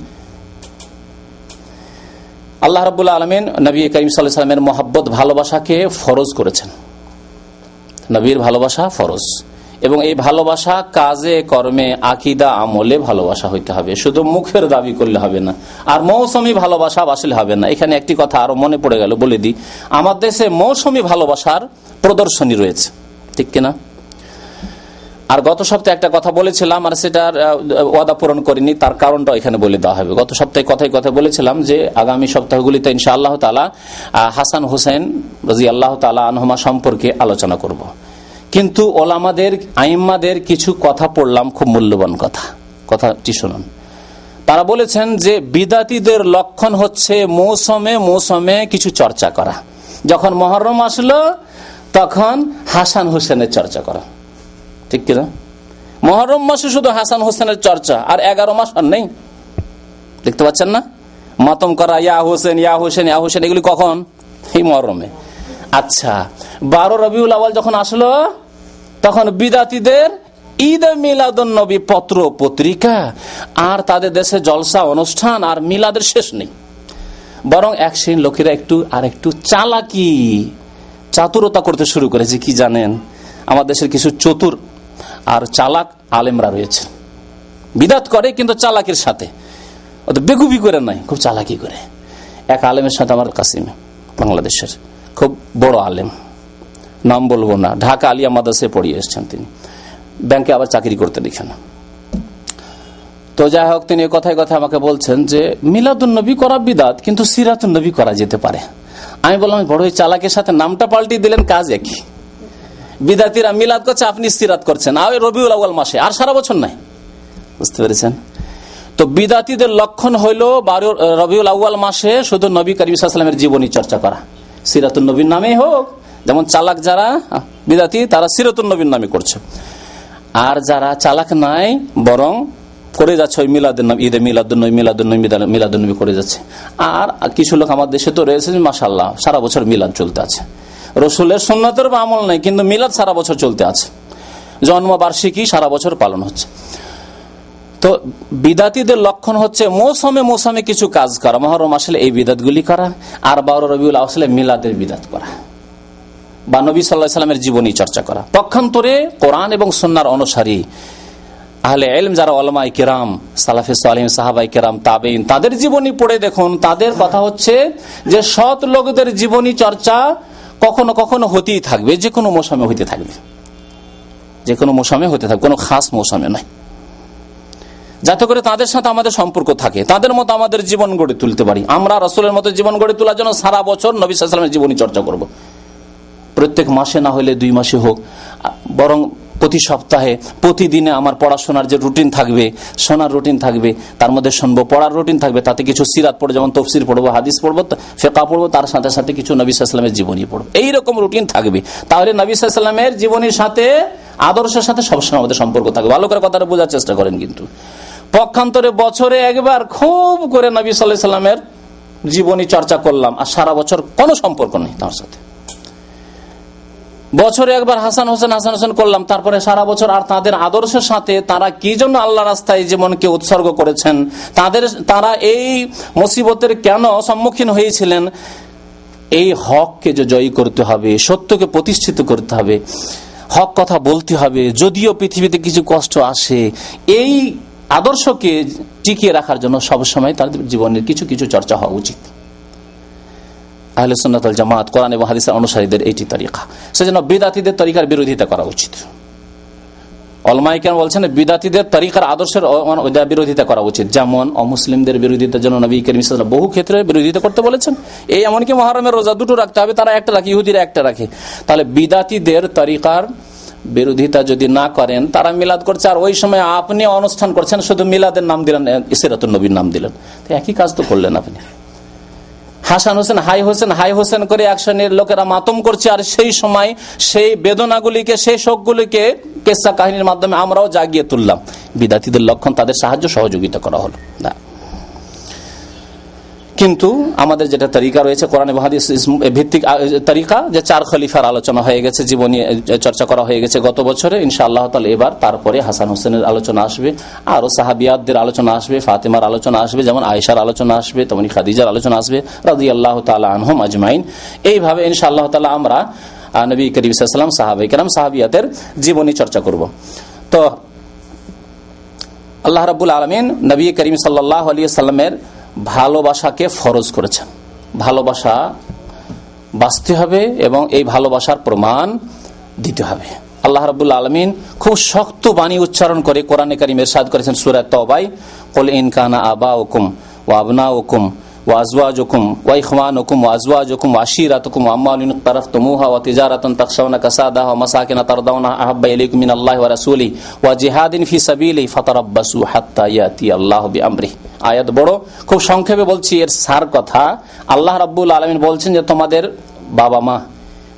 আল্লাহ রবুল্লা আলমিন নবী করিম সাল্লামের মহাব্বত, ভালোবাসাকে ফরজ করেছেন। নবীর ভালোবাসা ফরজ। এবং এই ভালোবাসা কাজে, কর্মে, আকিদা, আমলে ভালোবাসা হইতে হবে। শুধু মুখের দাবি করলে হবে না। আর মৌসুমি ভালোবাসা বাসলে হবে না। এখানে একটি কথা আরও মনে পড়ে গেল, বলে দিই। আমার দেশে মৌসুমি ভালোবাসার প্রদর্শনী রয়েছে। ঠিক কিনা? আর গত সপ্তাহে একটা কথা বলেছিলাম, আর সেটার ওয়াদা পূরণ করিনি, তার কারণটা এখানে বলে দেওয়া হবে। গত সপ্তাহে কথায় কথা বলেছিলাম যে, আগামী সপ্তাহগুলিতে ইনশা আল্লাহ তালা হাসান হোসেন রাজি আল্লাহ তালা আনহমা সম্পর্কে আলোচনা করব। কিন্তু ওলামাদের, আইম্মাদের কিছু কথা পড়লাম, খুব মূল্যবান কথা। কথাটি শুনুন। তারা বলেছেন যে বিদাতিদের লক্ষণ হচ্ছে মৌসুমে মৌসুমে কিছু চর্চা করা। যখন মহরম আসলো, তখন হাসান হোসেনের চর্চা করা। ঠিক কিনা? মহরম মাসে শুধু হাসান হোসেনের চর্চা, আর এগারো মাস আর নেই। দেখতে পাচ্ছেন না? মাতম করা, ইয়া হোসেন ইয়া হোসেন ইয়া হোসেন, এগুলি কখন? এই মহরমে। আচ্ছা বারো রবিউল আওয়াল যখন আসলো তখন বিদাতিদের ঈদ মিলাদুন নবী পত্র পত্রিকা, আর তাদের দেশে জলসা অনুষ্ঠান, আর মিলাদের শেষ নেই। বরং এক শ্রেণির লোকেরা একটু, আর একটু চালাকি, চাতুরতা করতে শুরু করেছে কি জানেন, আমার দেশের কিছু চতুর আর চালাক আলেমরা রয়েছে। বিদাত করে, কিন্তু চালাকির সাথে। বেগুবি করে নাই, খুব চালাকি করে। এক আলেমের সাথে আমার কাসিমে, বাংলাদেশের। খুব বড় আলেম। নাম বলব না। ঢাকা আলিয়া মাদাসে পড়িয়ে এসছেন তিনি। ব্যাংকে আবার চাকরি করতে দেখেন তো যাই হোক, তিনি কথায় কথায় আমাকে বলছেন যে মিলাদুল নবী করা বিদাত, কিন্তু সিরাতুল নবী করা যেতে পারে। আমি বললাম, বড় চালাকের সাথে নামটা পাল্টি দিলেন কাজ একই। বিদাতিরা মিলাদ করছে, আপনি সিরাত করছেন। আর রবিউল আউ্ল মাসে, আর সারা বছর নাই। বুঝতে পেরেছেন? তো বিদাতিদের লক্ষণ হইল, বারো, রবিউল আউ্ল মাসে শুধু নবী করিমের জীবনী চর্চা করা। সিরাতুল নবীর হোক যেমন চালাক যারা বিদাতি, তারা সিরাতুল নবীর নামে করছে। আর যারা চালাক নাই, বরং করে যাচ্ছে ওই মিলাদের নাম ঈদে মিলাদুন্নবী মিলাদুন্নবী মিলাদুন্নবী করে যাচ্ছে। আর কিছু লোক আমার দেশে তো রয়েছে মাসাল্লাহ সারা বছর মিলাদ চলতে আছে। রসুলের সন্ন্যতের বা আমল নাই, কিন্তু মিলাদ সারা বছর চলতে আছে। জন্মবার্ষিকী সারা বছর পালন হচ্ছে। তো বিদাতিদের লক্ষণ হচ্ছে মৌসুমে মৌসুমে কিছু কাজ করা। মহরম আসলে এই বিদাতগুলি করা, আর বারো রবিউল আসলে মিলাদের বিদাত করা। বা নবী সাল্লাহ সাল্লামের জীবনী চর্চা করা। পক্ষান্তরে কোরআন এবং সন্ন্যার অনুসারী আহলে এলম যারা অলমাই কেরাম, সালাফে সালিম সাহাবাই কেরাম তাবেইন তাদের জীবনী পড়ে দেখুন, তাদের কথা হচ্ছে যে সৎ লোকদের জীবনী চর্চা কখনো কখনো হতেই থাকবে, যে কোনো মৌসুমে হইতে থাকবে। যে কোনো মৌসুমে হতে থাকবে, কোনো খাস মৌসুমে নয়। যাতে করে তাদের সাথে আমাদের সম্পর্ক থাকে, তাদের মতো আমাদের জীবন গড়ে তুলতে পারি। আমরা রসুলের মতো জীবন গড়ে তোলার জন্য সারা বছর নবী সাল্লামের জীবনী চর্চা করব। প্রত্যেক মাসে না হলে দুই মাসে হোক, বরং প্রতি সপ্তাহে, প্রতিদিনে আমার পড়াশোনার যে রুটিন থাকবে, শোনার রুটিন থাকবে, তার মধ্যে শুনব, পড়ার রুটিন থাকবে, তাতে কিছু সিরাত পড়ব, যেমন তফসির পড়ব, হাদিস পড়ব ফেকা পড়ব, তার সাথে সাথে কিছু নবী সাল্লামের জীবনী পড়ব। এইরকম রুটিন থাকবে। তাহলে নবী সাল্লামের জীবনীর সাথে, আদর্শের সাথে সবসময় আমাদের সম্পর্ক থাকবে। ভালো করে কথাটা বোঝার চেষ্টা করেন কিন্তু। পক্ষান্তরে বছরে একবার খুব করে নবী সাল্লাহ সাল্লামের জীবনী চর্চা করলাম, আর সারা বছর কোনো সম্পর্ক নেই তার সাথে। বছরে একবার হাসান হোসেন হাসান হোসেন করলাম। তারপরে সারা বছর আর তাদের আদর্শের সাথে তারা কি জন্য আল্লাহ রাস্তায় জীবনকে উৎসর্গ করেছেন? তাদের, তারা এই মুসিবতের কেন সম্মুখীন হয়েছিলেন? এই হককে যে জয়ী করতে হবে, সত্যকে প্রতিষ্ঠিত করতে হবে, হক কথা বলতে হবে, যদিও পৃথিবীতে কিছু কষ্ট আসে, এই আদর্শকে টিকিয়ে রাখার জন্য সবসময় তাদের জীবনের কিছু কিছু চর্চা হওয়া উচিত। আহলে সুন্নাতল জামাত কোরআন এবং হাদিসের অনুসারীদের এইটি তরিকা। সেজন্য বিদাতিদের তরিকার বিরোধিতা করা উচিত। অলমাই কেন বলছেন, বিদাতিদের তরিকার আদর্শের বিরোধিতা করা উচিত। যেমন অমুসলিমদের বিরোধিতার জন্য নবী করিম বহু ক্ষেত্রে বিরোধিতা করতে বলেছেন। এই এমনকি মহারমের রোজা দুটো রাখতে হবে, তারা একটা রাখে, ইহুদিরা একটা রাখে। তাহলে বিদাতিদের তরিকার বিরোধিতা যদি না করেন, তারা মিলাদ করছে। আর ওই সময় আপনি অনুষ্ঠান করছেন, শুধু মিলাদের নাম দিলেন ইসিরাতুল নবীর নাম দিলেন। একই কাজ তো করলেন আপনি। হাসান হোসেন, হাই হোসেন হাই হোসেন করে এক শ্রেণির লোকেরা মাতম করছে, আর সেই সময় সেই বেদনাগুলিকে, সেই শোকগুলিকে কেসা কাহিনীর মাধ্যমে আমরাও জাগিয়ে তুললাম। বিদ্যার্থীদের লক্ষণ, তাদের সাহায্য, সহযোগিতা করা হলো। না। কিন্তু আমাদের যেটা তরিকা রয়েছে, কোরআন ভিত্তিক তরিকা যে চার খলিফার আলোচনা হয়ে গেছে, জীবনী চর্চা করা হয়ে গেছে গত বছরে। ইনশা আল্লাহ তাল এবার তারপরে হাসান হোসেনের আলোচনা আসবে, আরও সাহাবিয়াদের আলোচনা আসবে, ফাতেমার আলোচনা আসবে, যেমন আয়সার আলোচনা আসবে, তেমনি খাদিজার আলোচনা আসবে রাজি আল্লাহ তালা আনহম আজমাইন। এইভাবে ইনশা আল্লাহ তালা আমরা নবী করিম সাহাবাই কেরাম, সাহাবিয়াতের জীবনী চর্চা করব। তো, আল্লাহ রাবুল আলমিন নবী করিম সাল্লাহ আলিয়া সাল্লামের ভালোবাসাকে ফরজ করেছেন। ভালোবাসা বাঁচতে হবে এবং এই ভালোবাসার প্রমাণ দিতে হবে। আল্লাহ রব আলমিন খুব শক্ত বাণী উচ্চারণ করে কোরআনে কারিমের সাদ করেছেন সুরাত তবাই কল ইনকানা আবা ওকুম ও আবনা ওকুম وازواجكم واخوانكم وازواجكم وعشيرتكم واموال اقترفتموها وتجاره تخشون كسادها ومساكن ترضونها احب اليكم من الله ورسوله وجهاد في سبيله فتربصوا حتى ياتي الله بامره আয়াত বড় খুব সংক্ষেপে বলছি এর সার কথা আল্লাহ রাব্বুল আলমিন বলছেন যে তোমাদের বাবা মা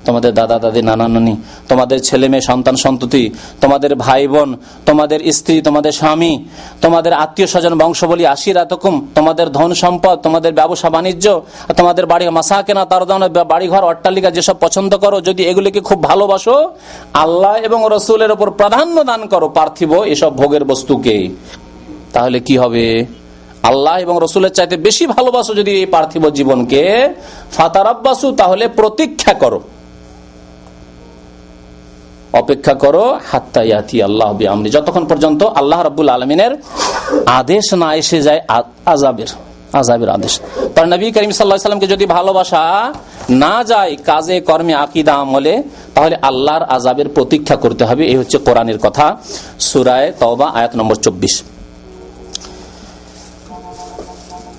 তোমাদের দাদা, দাদি, নানা, নানি, তোমাদের ছেলে মেয়ে, সন্তান, সন্ততি, তোমাদের ভাই, বোন, তোমাদের স্ত্রী, তোমাদের স্বামী, তোমাদের আত্মীয় স্বজন, বংশবলী, আশির এতকম তোমাদের ধন সম্পদ, তোমাদের ব্যবসা, বাণিজ্য তোমাদের বাড়ি মাসা কেনা তার বাড়িঘর, অট্টালিকা, যেসব পছন্দ করো, যদি এগুলিকে খুব ভালোবাসো, আল্লাহ এবং রসুলের ওপর প্রাধান্য দান করো, পার্থিব এসব ভোগের বস্তুকে। তাহলে কি হবে? আল্লাহ এবং রসুলের চাইতে বেশি ভালোবাসো যদি এই পার্থিব জীবনকে, ফাতারাব্বাসু, তাহলে প্রতীক্ষা করো। অপেক্ষা করো হাত্তাইয়াতি আল্লাহ যতক্ষণ পর্যন্ত আল্লাহ রাবুল আলমিনের আদেশ না এসে যায় আজাবের আজাবের আদেশ। তার নবী করিম সাল্লাহ সাল্লামকে যদি ভালোবাসা না যায় কাজে, কর্মে, আকিদা, আমলে, তাহলে আল্লাহর আজাবের প্রতীক্ষা করতে হবে। এই হচ্ছে কোরআনের কথা, সুরায় তওবা, আয়াত নম্বর চব্বিশ।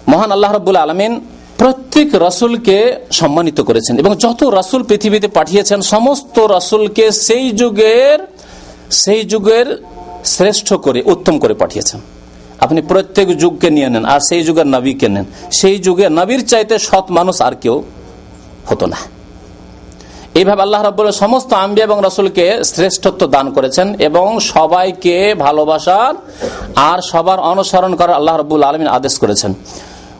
মহান আল্লাহ রব্বুল আলমিন প্রত্যেক রসুলকে সম্মানিত করেছেন এবং যত রসুল পৃথিবীতে পাঠিয়েছেন, সমস্ত রসুলকে সেই যুগের সেই যুগের শ্রেষ্ঠ করে, উত্তম করে পাঠিয়েছেন। আপনি প্রত্যেক যুগকে নিয়ে নেন, আর সেই যুগের নবীকে নেন। সেই যুগে নবীর চাইতে সৎ মানুষ আর কেউ হতো না। এইভাবে আল্লাহ রব্বুল সমস্ত আম্বি এবং রসুলকে শ্রেষ্ঠত্ব দান করেছেন এবং সবাইকে ভালোবাসার আর সবার অনুসরণ করার আল্লাহ রব্বুল আলমিন আদেশ করেছেন।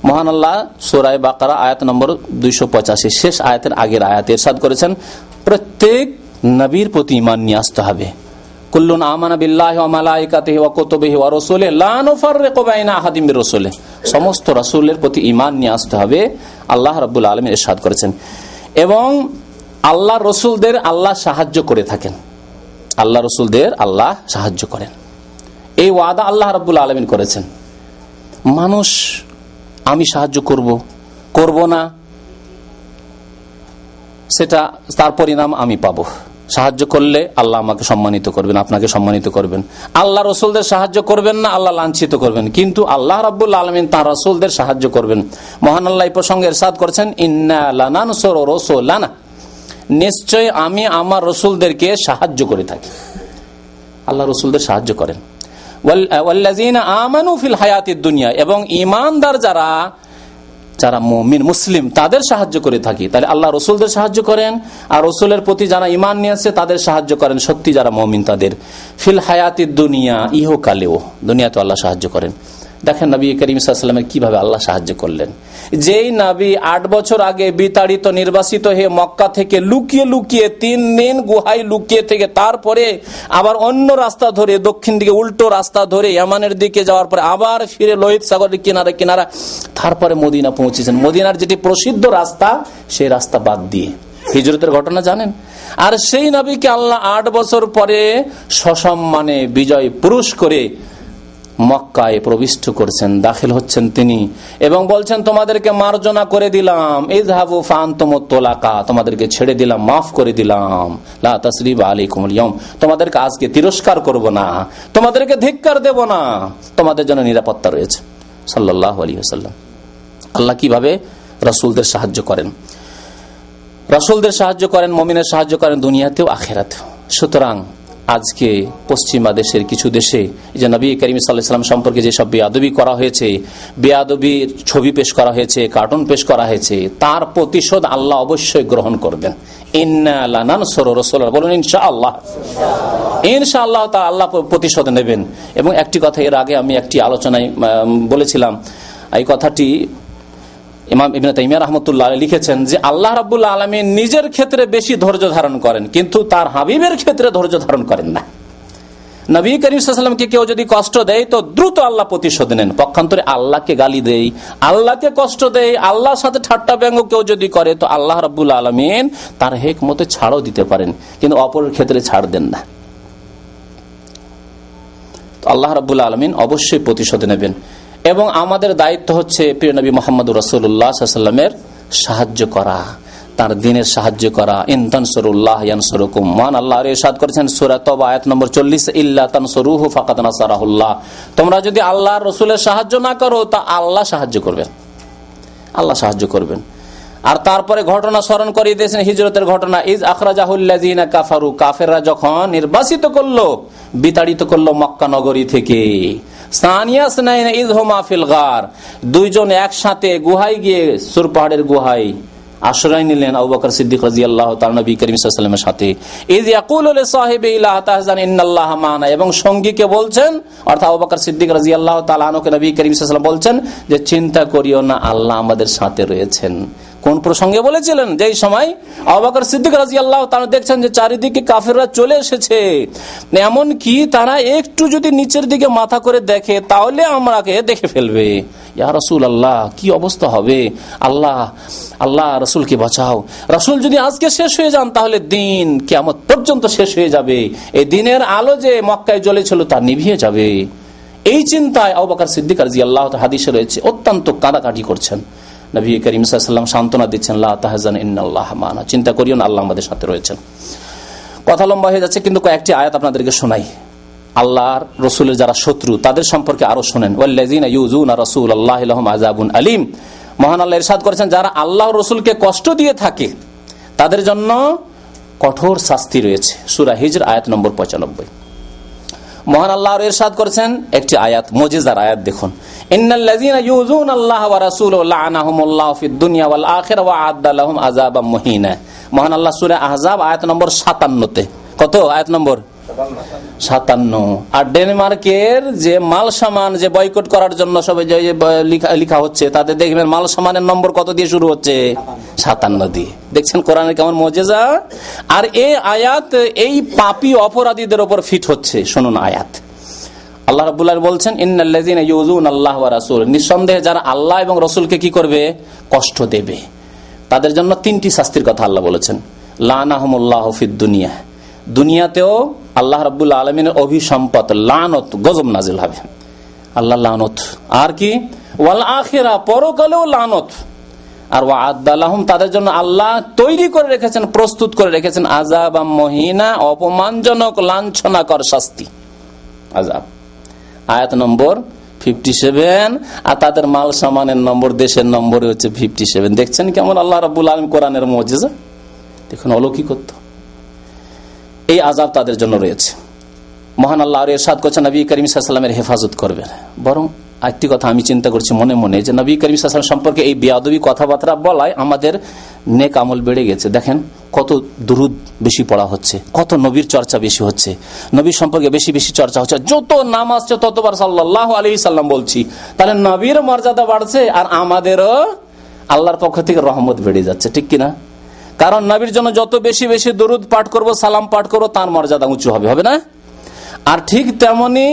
মহান আল্লাহ সোরাই বাকারা, আয়াত নম্বর দুইশো পঁচাশি, শেষ আয়াতের আগের আয়াত এরশাদ করেছেন, প্রত্যেক নবীর প্রতি ইমান নিয়ে আসতে হবে। কুল্লুন আমানা বিল্লাহ মালাইকাতিহি ওয়া কুতুবিহি ওয়া রাসূলি লা নুফাররিকু বাইনা আহাদিম মির সমস্ত রাসূলের প্রতি ঈমান নিয়ে আসতে হবে, আল্লাহ রাব্বুল আলামিন ইরশাদ করেছেন। এবং আল্লাহ রসুলদের আল্লাহ সাহায্য করে থাকেন। আল্লাহ রসুলদের আল্লাহ সাহায্য করেন। এই ওয়াদা আল্লাহ রাব্বুল আলামিন করেছেন। মানুষ আমি সাহায্য করব। করব না, সেটা তার পরিণাম আমি পাবো। সাহায্য করলে আল্লাহ আমাকে সম্মানিত করবেন, আপনাকে সম্মানিত করবেন। আল্লাহ রসুলদের সাহায্য করবেন না, আল্লাহ লাঞ্ছিত করবেন। কিন্তু আল্লাহ রাবুল আলমিন তার রসুলদের সাহায্য করবেন। মহান আল্লাহ এই প্রসঙ্গে এরশাদ করেছেন, ইন্না নিশ্চয় আমি আমার রসুলদেরকে সাহায্য করে থাকি। আল্লাহ রসুলদের সাহায্য করেন। আমানু ফিল হায়াতির দুনিয়া, এবং ইমানদার যারা যারা মমিন, মুসলিম, তাদের সাহায্য করে থাকি। তাহলে আল্লাহ রসুলদের সাহায্য করেন, আর রসুলের প্রতি যারা ইমান নিয়েছে তাদের সাহায্য করেন সত্যি যারা মমিন তাদের। ফিল হায়াতির দুনিয়া, ইহকালেও দুনিয়াতে আল্লাহ সাহায্য করেন। দেখেন নবী করিম সাল্লামের কীভাবে আল্লাহ সাহায্য করলেন। যেই নাবি আট বছর আগে বিতাড়িত, নির্বাসিত হয়ে মক্কা থেকে লুকিয়ে লুকিয়ে তিন দিন গুহাই লুকিয়ে থেকে তারপরে আবার অন্য রাস্তা ধরে, দক্ষিণ দিকে উল্টো রাস্তা ধরে, ইয়ামানের দিকে যাওয়ার পরে আবার ফিরে লোহিত সাগরের কিনারে কিনারা তারপরে মদিনা পৌঁছেছেন। মদিনার যেটি প্রসিদ্ধ রাস্তা, সেই রাস্তা বাদ দিয়ে। হিজরতের ঘটনা জানেন? আর সেই নবীকে আল্লাহ আট বছর পরে সসম্মানে বিজয় পুরুষ করে মক্কায় প্রবিষ্ট করছেন, দাখিল হচ্ছেন তিনি এবং বলছেন, তোমাদেরকে মার্জনা করে দিলাম। এই জাহাবু তোলাকা তোমাদেরকে ছেড়ে দিলাম, মাফ করে দিলাম। আলাইকুম তোমাদেরকে আজকে তিরস্কার করব না। তোমাদেরকে ধিক্কার দেব না। তোমাদের জন্য নিরাপত্তা রয়েছে। সাল্লাহ আলী সাল্লাম আল্লাহ কীভাবে রসুলদের সাহায্য করেন? রসুলদের সাহায্য করেন, মমিনের সাহায্য করেন দুনিয়াতেও আখেরাতেও। সুতরাং আজকে পশ্চিমা দেশের কিছু দেশে যে নবী করিম সাল্লাম সম্পর্কে যেসব বেয়াদবি করা হয়েছে বেয়াদবির ছবি পেশ করা হয়েছে কার্টুন পেশ করা হয়েছে, তার প্রতিশোধ আল্লাহ অবশ্যই গ্রহণ করবেন। তা আল্লাহ প্রতিশোধ নেবেন। এবং একটি কথা এর আগে আমি একটি আলোচনায় বলেছিলাম, এই কথাটি ইমাম ইবিন তাইমিয়া রহমতুল্লাহ লিখেছেন যে আল্লাহ রাবুল্লাহ আলমী নিজের ক্ষেত্রে বেশি ধৈর্য ধারণ করেন, কিন্তু তার হাবিবের ক্ষেত্রে ধৈর্য ধারণ করেন না। নবী করিমকে কেউ যদি কষ্ট দেয়, তো দ্রুত আল্লাহ প্রতিশোধ নেন। পক্ষান্তরে আল্লাহকে গালি দেয় আল্লাহকে কষ্ট দেয় আল্লাহর সাথে ঠাট্টা ব্যঙ্গ কেউ যদি করে, তো আল্লাহ রাবুল আলমিন তার হেক মতে ছাড়ও দিতে পারেন, কিন্তু অপরের ক্ষেত্রে ছাড় দেন না। আল্লাহ রাবুল আলমিন অবশ্যই প্রতিশোধ নেবেন। এবং আমাদের দায়িত্ব হচ্ছে প্রিয় নবী মোহাম্মদ রসুল্লাহামের সাহায্য করা, তার দিনের সাহায্য করা। ইনতানসরুল্লাহ ইয়ানসরুকুম। মান আল্লাহ ইরশাদ করেছেন সূরা আয়াত নম্বর 40 ইল্লা তানসুরুহু ফাকাদ নাসারাহুল্লাহ। তোমরা যদি আল্লাহর রাসূলের সাহায্য না করো, তা আল্লাহ সাহায্য করবেন। আল্লাহ সাহায্য করবেন। আর তারপরে ঘটনা স্মরণ করিয়ে দিয়েছেন হিজরতের ঘটনা, ইজ আখরাজাহুল্লাযিনা কাফারু, কাফেররা যখন নির্বাসিত করল, বিতাড়িত করল মক্কা নগরী থেকে। দুইজন একসাথে গুহাই গিয়ে সুর পাহাড়ের গুহাই আশ্রয় নিলেন আবু বকর সিদ্দিক রাজি আল্লাহ তার নবী করিম সাথে। এবং সঙ্গীকে বলছেন, অর্থাৎ আবু বকর সিদ্দিক রাজি আল্লাহ তালকে নবী করিম বলছেন যে, চিন্তা করিও না, আল্লাহ আমাদের সাথে রয়েছেন। কোন প্রসঙ্গে বলেছিলেন? যে সময় আবাকর সিদ্দিক রাজি আল্লাহ তারা দেখছেন যে চারিদিকে কাফেররা চলে এসেছে। এমন কি তারা একটু যদি নিচের দিকে মাথা করে দেখে, তাহলে আমরাকে দেখে ফেলবে। ইয়া রসুল আল্লাহ কি অবস্থা হবে? আল্লাহ আল্লাহ রসুলকে বাঁচাও। রসুল যদি আজকে শেষ হয়ে যান, তাহলে দিন কেমন পর্যন্ত শেষ হয়ে যাবে। এই দিনের আলো যে মক্কায় জ্বলেছিল, তা নিভিয়ে যাবে। এই চিন্তায় আবাকর সিদ্দিক রাজি আল্লাহ হাদিসে রয়েছে, অত্যন্ত কাঁদাকাটি করছেন। নবী করিম সাল্লাম সান্ত্বনা দিচ্ছেন তাহজান ইন্নআল্লাহ মানা চিন্তা করিও না, আল্লাহ আমাদের সাথে রয়েছেন। কথা লম্বা হয়ে যাচ্ছে, কিন্তু কয়েকটি আয়াত আপনাদেরকে শোনাই। আল্লাহর রসুলের যারা শত্রু, তাদের সম্পর্কে আরও শোনেন। রসুল আল্লাহ আজাবুন আলিম। মহান আল্লাহ ইরশাদ করেছেন, যারা আল্লাহ রসুলকে কষ্ট দিয়ে থাকে, তাদের জন্য কঠোর শাস্তি রয়েছে। সুরা হিজর, আয়াত নম্বর পঁচানব্বই। মহান আল্লাহ ইরশাদ করেছেন একটি আয়াত, মজিজার আয়াত দেখুন। মহান আল্লাহ সুরে আহজাব আয়াত নম্বর সাতান্নতে। কত আয়াত নম্বর? সাতান্ন। আর ডেনমার্কের যে মাল সামান যে বয়কট করার জন্য সবাই লিখা হচ্ছে, তাতে দেখবেন মাল সামানের নম্বর কত দিয়ে শুরু হচ্ছে? সাতান্ন দিয়ে। দেখছেন কোরআনের কেমন মজেজা? আর এই আয়াত, এই পাপি অপরাধীদের ওপর ফিট হচ্ছে। শুনুন আয়াত। আল্লাহ রবুল্লাহ বলছেন, ইন্নাল্লাযীনা ইউযুনা আল্লাহ ওয়া রাসূল নিঃসন্দেহে যারা আল্লাহ এবং রসুলকে কি করবে? কষ্ট দেবে। তাদের জন্য তিনটি শাস্তির কথা আল্লাহ বলেছেন। লানাহমুল্লাহ ফিদ দুনিয়া। দুনিয়াতেও আল্লাহ রব্বুল আলমিনের অভিসম্পদ, লানত, গজব নাজিল হবে। আল্লাহ লানত। আর কি? ওয়াল আখেরা, পরকালেও লানত। আর ওয়া আদালাহম তাদের জন্য আল্লাহ তৈরি করে রেখেছেন, প্রস্তুত করে রেখেছেন আজাব মহিনা, অপমানজনক, লাঞ্ছনাকর শাস্তি। আজাব আয়াত নম্বর ফিফটি সেভেন আর তাদের মাল সামানের নম্বর, দেশের নম্বর হচ্ছে ফিফটি সেভেন দেখছেন কেমন আল্লাহ রাবুল আলম কোরআনের মজেজা? দেখুন অলৌকিকত্ব। এই আজাব তাদের জন্য রয়েছে। মহান আল্লাহ আর এরশাদ করছে নবী করিম সাল্লামের হেফাজত করবেন। বরং একটি কথা আমি চিন্তা করছি মনে মনে, যে নবী করিম সাল্লাম সম্পর্কে এই বেয়াদবী কথাবার্তা বলায় আমাদের নেক আমল বেড়ে গেছে। দেখেন কত দুরুদ বেশি পড়া হচ্ছে, কত নবীর চর্চা বেশি হচ্ছে, নবীর সম্পর্কে বেশি বেশি চর্চা হচ্ছে। যত নাম আসছে ততবার সাল্লাহ আলি সাল্লাম বলছি, তাহলে নবীর মর্যাদা বাড়ছে আর আমাদেরও আল্লাহর পক্ষ থেকে রহমত বেড়ে যাচ্ছে, ঠিক কিনা? কারণ নবীর জন্য যত বেশি বেশি দরুদ পাঠ করব, সালাম পাঠ করব, তার মর্যাদা উঁচু হবে হবে না? আর ঠিক তেমনি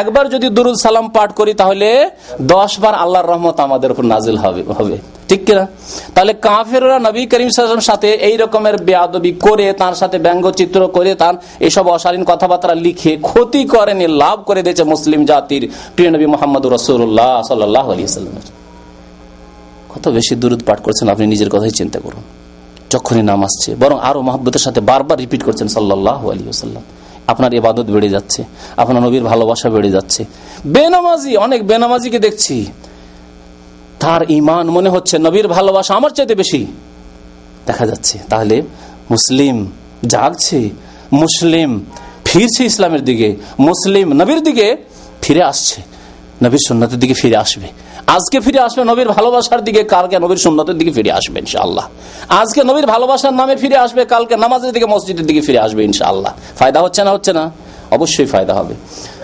একবার যদি দুরুদ, সালাম পাঠ করি, তাহলে দশ বার আল্লাহর রহমত আমাদের উপর নাজিল হবে হবে। ঠিক কিনা? তাহলে কাফেররা নবী করিম সাথে এই রকমের বেয়াদবি করে, তার সাথে ব্যঙ্গচিত্র করে, তার এসব অশালীন কথাবার্তা লিখে ক্ষতি করেনি, লাভ করে দিয়েছে মুসলিম জাতির প্রিয় নবী মোহাম্মদ রসুল্লাহ সাল্লাহ আলী সাল্লামের কত বেশি দুরুদ পাঠ করছেন, আপনি নিজের কথাই চিন্তা করুন। যখনই নাম আসছে, বরং আরও মহব্বতের সাথে বারবার রিপিট করছেন সাল্লাহ আলী সাল্লাম আপনার ইবাদত বেড়ে যাচ্ছে, আপনার নবীর ভালোবাসা বেড়ে যাচ্ছে। বেনামাজি, অনেক বেনামাজিকে দেখছি। তার ইমান মনে হচ্ছে নবীর ভালোবাসা আমার চাইতে বেশি। দেখা যাচ্ছে, তাহলে মুসলিম জাগছে, মুসলিম ফিরছে ইসলামের দিকে, মুসলিম নবীর দিকে ফিরে আসছে, নবীর সন্ন্যতের দিকে ফিরে আসবে। আজকে ফিরে আসবে নবীর ভালোবাসার দিকে, কালকে নবীর সুন্নতের দিকে ফিরে আসবে ইনশাআল্লাহ। আজকে নবীর ভালোবাসার নামে ফিরে আসবে, কালকে নামাজের দিকে, মসজিদের দিকে ফিরে আসবে ইনশাআল্লাহ। ফায়দা হচ্ছে না হচ্ছে না? অবশ্যই ফায়দা হবে।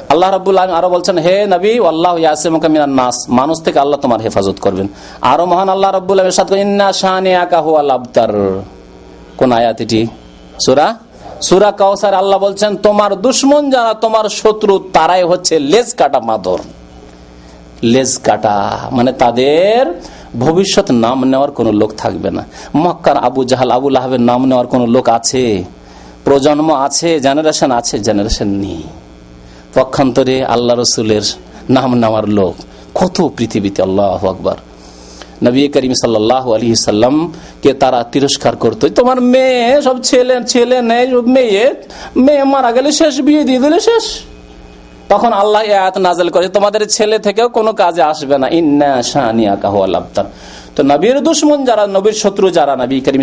আল্লাহ রাবুল আলম আরও বলছেন, হে নবী আল্লাহ ইয়াসিমিনার নাস। মানুষ থেকে আল্লাহ তোমার হেফাজত করবেন। আরও মহান আল্লাহ রব্বুল আলমের সাথে ইন্না শাহানি আকা হু আবতার। কোন আয়াত এটি? সুরা? সুরা কাউসার আল্লাহ বলছেন, তোমার দুশ্মন যারা তোমার শত্রু, তারাই হচ্ছে লেজ কাটা মাদর। লেজ কাটা মানে তাদের ভবিষ্যৎ নাম নেওয়ার কোন লোক থাকবে না। মক্কার আবু জাহাল আবুল আহাবের নাম নেওয়ার কোন লোক আছে? প্রজন্ম আছে জেনারেশন আছে জেনারেশন নেই। পক্ষান্তরে আল্লাহ রসুলের নাম নেওয়ার লোক কত পৃথিবীতে, আল্লাহ আকবর। নবী করিম সাল্লাহ আলী কে তারা তিরস্কার করতো তোমার মেয়ে, সব ছেলে ছেলে নেই মেয়ে মেয়ে মারা গেলে শেষ, বিয়ে দিয়ে দিলে শেষ। তখন আল্লাহ আয়াত নাজল করে তোমাদের ছেলে থেকেও কোনো কাজে আসবে না। ইন্না তো নবীর দুশ্মন যারা, নবীর শত্রু যারা, নবী করিম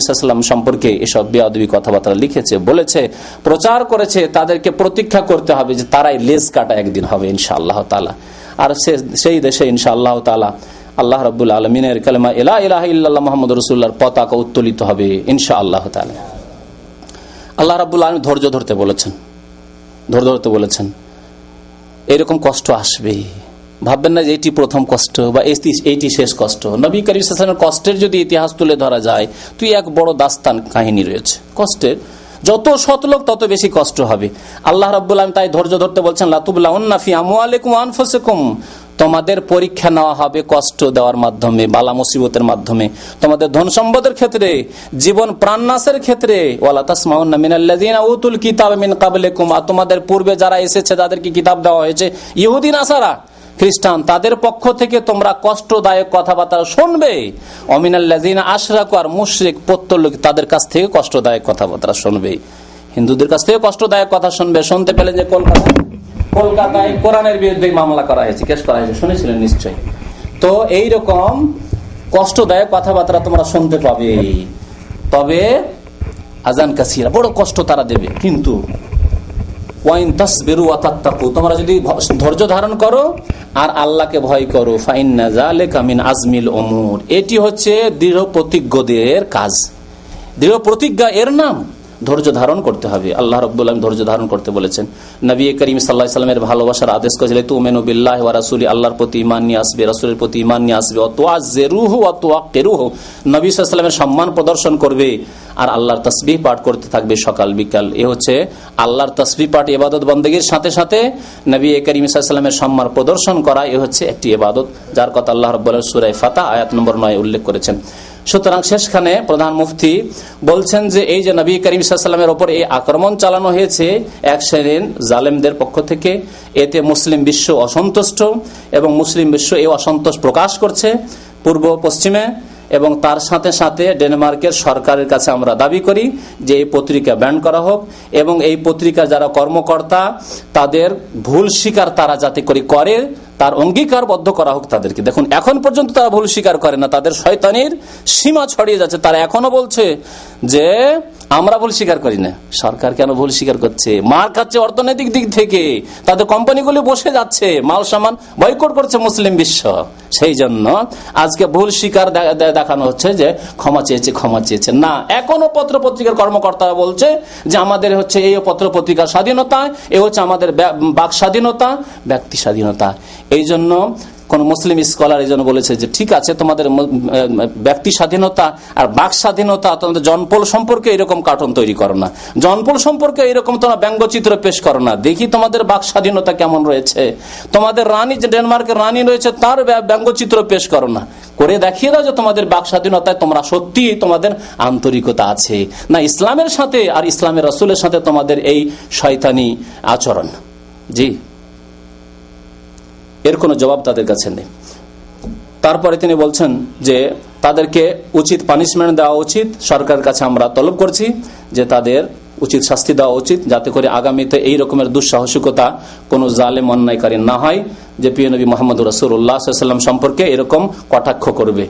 সম্পর্কে এসব বেয়াদবি কথাবার্তা লিখেছে, বলেছে, প্রচার করেছে, তাদেরকে প্রতীক্ষা করতে হবে যে তারাই লেজ কাটা একদিন হবে ইনশাআল্লাহ তালা আর সেই দেশে ইনশাআল্লাহ তালা আল্লাহ রব্বুল আলমিনের কালেমা এলা ইলাহ ইল্লাহ মোহাম্মদ রসুল্লাহর পতাকা উত্তোলিত হবে ইনশা আল্লাহ তালা আল্লাহ রাবুল আলম ধৈর্য ধরতে বলেছেন। ধৈর্য ধরতে বলেছেন। এরকম কষ্ট আসবে। ভাববেন না যে এটি প্রথম কষ্ট বা এইটি শেষ কষ্ট। নবী করিমের কষ্টের যদি ইতিহাস তুলে ধরা যায়, তুই এক বড় দাস্তান কাহিনী রয়েছে। কষ্টের, যত লোক তত বেশি কষ্ট হবে। আল্লাহ রাবুল আলম তাই ধৈর্য ধরতে বলছেন লাতুবুল্লাহ তোমাদের পরীক্ষা নেওয়া হবে কষ্ট দেওয়ার মাধ্যমে, বালা মুসিবতের মাধ্যমে। তোমাদের ধন সম্পদের ক্ষেত্রে, জীবন প্রাণনাশের ক্ষেত্রে উতুল কিতাব মিন কাবলেকুম আর তোমাদের পূর্বে যারা এসেছে, যাদেরকে কিতাব দেওয়া হয়েছে ইহুদিন আসারা খ্রিস্টান, তাদের পক্ষ থেকে তোমরা কষ্টদায়ক কথাবার্তা শুনবে। অমিনাল্লাজিন আশরাক, আর মুশরিক প্রত্যলোক তাদের কাছ থেকে কষ্টদায়ক কথাবার্তা শুনবে। হিন্দুদের কাছ থেকে কষ্টদায়ক কথা শুনবে, শুনতে পেলে যে কলকাতা কলকাতায় কোরআনের বিরুদ্ধে মামলা করা হয়েছে, কেস করা হয়েছে, শুনেছিলেন নিশ্চয়ই। তো এই রকম কষ্টদায়ক কথাবার্তা তোমরা শুনতে পাবে। তবে আজান কাসিরা বড় কষ্ট তারা দেবে। কিন্তু ওয়াইন তাসবেরু অতাত্তাকু তোমরা যদি ধৈর্য ধারণ করো আর আল্লাহকে ভয় করো, ফাইন্না জালেকা মিন আজমিল অমুর এটি হচ্ছে দৃঢ় প্রতিজ্ঞদের কাজ। দৃঢ় প্রতিজ্ঞা এর নাম? ধৈর্য ধারণ করতে হবে। আল্লাহ রব্বুল্লাহ ধৈর্য ধারণ করতে বলেছেন। নবী করিম সাল্লাহ সাল্লামের ভালোবাসার আদেশ করেছিল তু মেনু বিল্লাহ ওয়া রাসুলি, আল্লাহর প্রতি ইমান নিয়ে আসবে, রাসুলের প্রতি ইমান নিয়ে আসবে। অতোয়া জেরুহ অতোয়া কেরুহ নবী সাল্লামের সম্মান প্রদর্শন করবে আর আল্লাহর তসবিহ পাঠ করতে থাকবে সকাল, বিকাল। এ হচ্ছে আল্লাহর তসবিহ পাঠ এবাদত বন্দীর সাথে সাথে নবী করিম সাল্লামের সম্মান প্রদর্শন করা, এ হচ্ছে একটি এবাদত যার কথা আল্লাহ রব্বুল্লাহ সুরাই ফাতা আয়াত নম্বর নয় উল্লেখ করেছেন। সুতরাং শেষখানে প্রধান মুফতি বলছেন যে এই যে নবী করিম সাল্লামের ওপর এই আক্রমণ চালানো হয়েছে, এক শ্রেণির জালেমদের পক্ষ থেকে, এতে মুসলিম বিশ্ব অসন্তুষ্ট এবং মুসলিম বিশ্ব এই অসন্তোষ প্রকাশ করছে। পূর্ব পশ্চিমে এবং তার সাথে সাথে ডেনমার্কের সরকারের কাছে আমরা দাবি করি যে এই পত্রিকা ব্যান করা হোক এবং এই পত্রিকা যারা কর্মকর্তা, তাদের ভুল স্বীকার তারা যাতে করে করে, তার অঙ্গীকারবদ্ধ করা হোক তাদেরকে। দেখুন, এখন পর্যন্ত তারা ভুল স্বীকার করে না, তাদের শয়তানির সীমা ছড়িয়ে যাচ্ছে। তারা এখনও বলছে যে আমরা ভুল স্বীকার করি না। সরকার কেন ভুল স্বীকার করছে? মার খাচ্ছে অর্থনৈতিক দিক থেকে। তাদের কোম্পানিগুলি বসে যাচ্ছে। মাল সামান বয়কট করছে মুসলিম বিশ্ব। সেই জন্য আজকে ভুল স্বীকার দেখানো হচ্ছে যে ক্ষমা চেয়েছে ক্ষমা চেয়েছে। না, এখনও পত্র পত্রিকার কর্মকর্তারা বলছে যে আমাদের হচ্ছে এই পত্র পত্রিকার স্বাধীনতা, এ হচ্ছে আমাদের বাক স্বাধীনতা, ব্যক্তি স্বাধীনতা। এই জন্য কোন মুসলিম স্কলার এই জন্য বলেছে যে, ঠিক আছে, তোমাদের ব্যক্তি স্বাধীনতা আর বাক স্বাধীনতা তোমাদের জনপল সম্পর্কে এরকম কার্টুন তৈরি করো না। জনপল সম্পর্কে এরকম তোমরা ব্যঙ্গচিত্র পেশ করো না। দেখি তোমাদের বাক স্বাধীনতা কেমন রয়েছে। তোমাদের রানী যে ডেনমার্কের রানী রয়েছে, তার ব্যঙ্গচিত্র পেশ করো না। করে দেখিয়ে দাও যে, তোমাদের বাক স্বাধীনতায় তোমরা সত্যি তোমাদের আন্তরিকতা আছে। না, ইসলামের সাথে আর ইসলামের রসুলের সাথে তোমাদের এই শয়তানি আচরণ। জি। এর কোনো জবাব তাদের কাছে নেই। তারপরে তিনি বলছেন যে, তাদেরকে উচিত পানিশমেন্ট দেওয়া উচিত, সরকারের কাছে আমরা তলব করছি যে তাদের উচিত শাস্তি দেওয়া উচিত, যাতে করে আগামীতে এই রকমের দুঃসাহসিকতা কোনো জালেম অন্যায়কারী না হয়, যে প্রিয় নবী মোহাম্মদ রসুল্লাহাম সম্পর্কে এরকম কটাক্ষ করবে।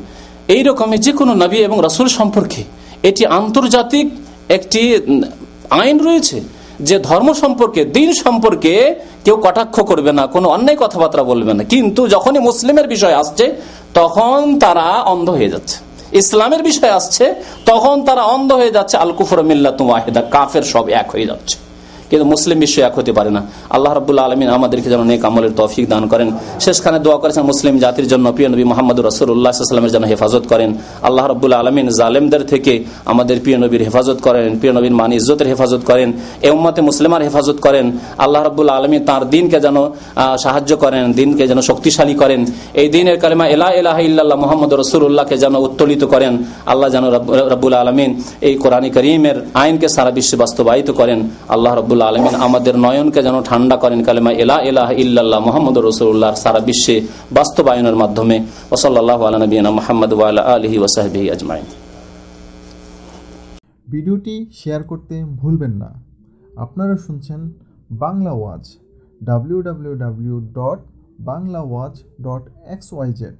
এই রকমই যে কোনো নবী এবং রসুল সম্পর্কে এটি আন্তর্জাতিক একটি আইন রয়েছে যে ধর্ম সম্পর্কে, দিন সম্পর্কে কেউ কটাক্ষ করবে না, কোনো অন্যায় কথাবার্তা বলবে না। কিন্তু যখনই মুসলিমের বিষয় আসছে, তখন তারা অন্ধ হয়ে যাচ্ছে। ইসলামের বিষয় আসছে, তখন তারা অন্ধ হয়ে যাচ্ছে। আলকুফর মিল্লা ওয়াহেদা, কাফের সব এক হয়ে যাচ্ছে। কিন্তু মুসলিম বিশ্ব এক হতে পারে না। আল্লাহ রবুল্লা আলমিন আমাদেরকে যেন নেক আমলের তৌফিক দান করেন। শেষখানে দোয়া করেছেন মুসলিম জাতির জন্য প্রিয় নবী মোহাম্মদ রসুল্লাহামের যেন হেফাজত করেন। আল্লাহ রবুল্লা আলমিন জালেমদের থেকে আমাদের প্রিয় নবীর হেফাজত করেন, প্রিয় নবীর মান ইজ্জতের হেফাজত করেন, এ উম্মতে মুসলিমার হেফাজত করেন। আল্লাহ রবুল্লা আলমিন তার দিনকে যেন সাহায্য করেন, দিনকে যেন শক্তিশালী করেন। এই দিনের কালিমা এলা এলাহ ইল্লাহ মোহাম্মদ রসুল্লাহকে যেন উত্তোলিত করেন। আল্লাহ যেন রব্বুল আলমিন এই কোরআনী করিমের আইনকে সারা বিশ্বে বাস্তবায়িত করেন। আল্লাহ আলমিন আমাদের নয়নকে যেন ঠান্ডা করেন, কালেমা এলা এলাহ ইল্লাহ মোহাম্মদ রসুল্লাহ সারা বিশ্বে বাস্তবায়নের মাধ্যমে। ওসল্লাহ আলনবীনা মোহাম্মদ ওয়ালা আলহি ওসাহবি আজমাইন। ভিডিওটি শেয়ার করতে ভুলবেন না। আপনারা শুনছেন Bangla watch W W W dot Bangla watch dot X Y Z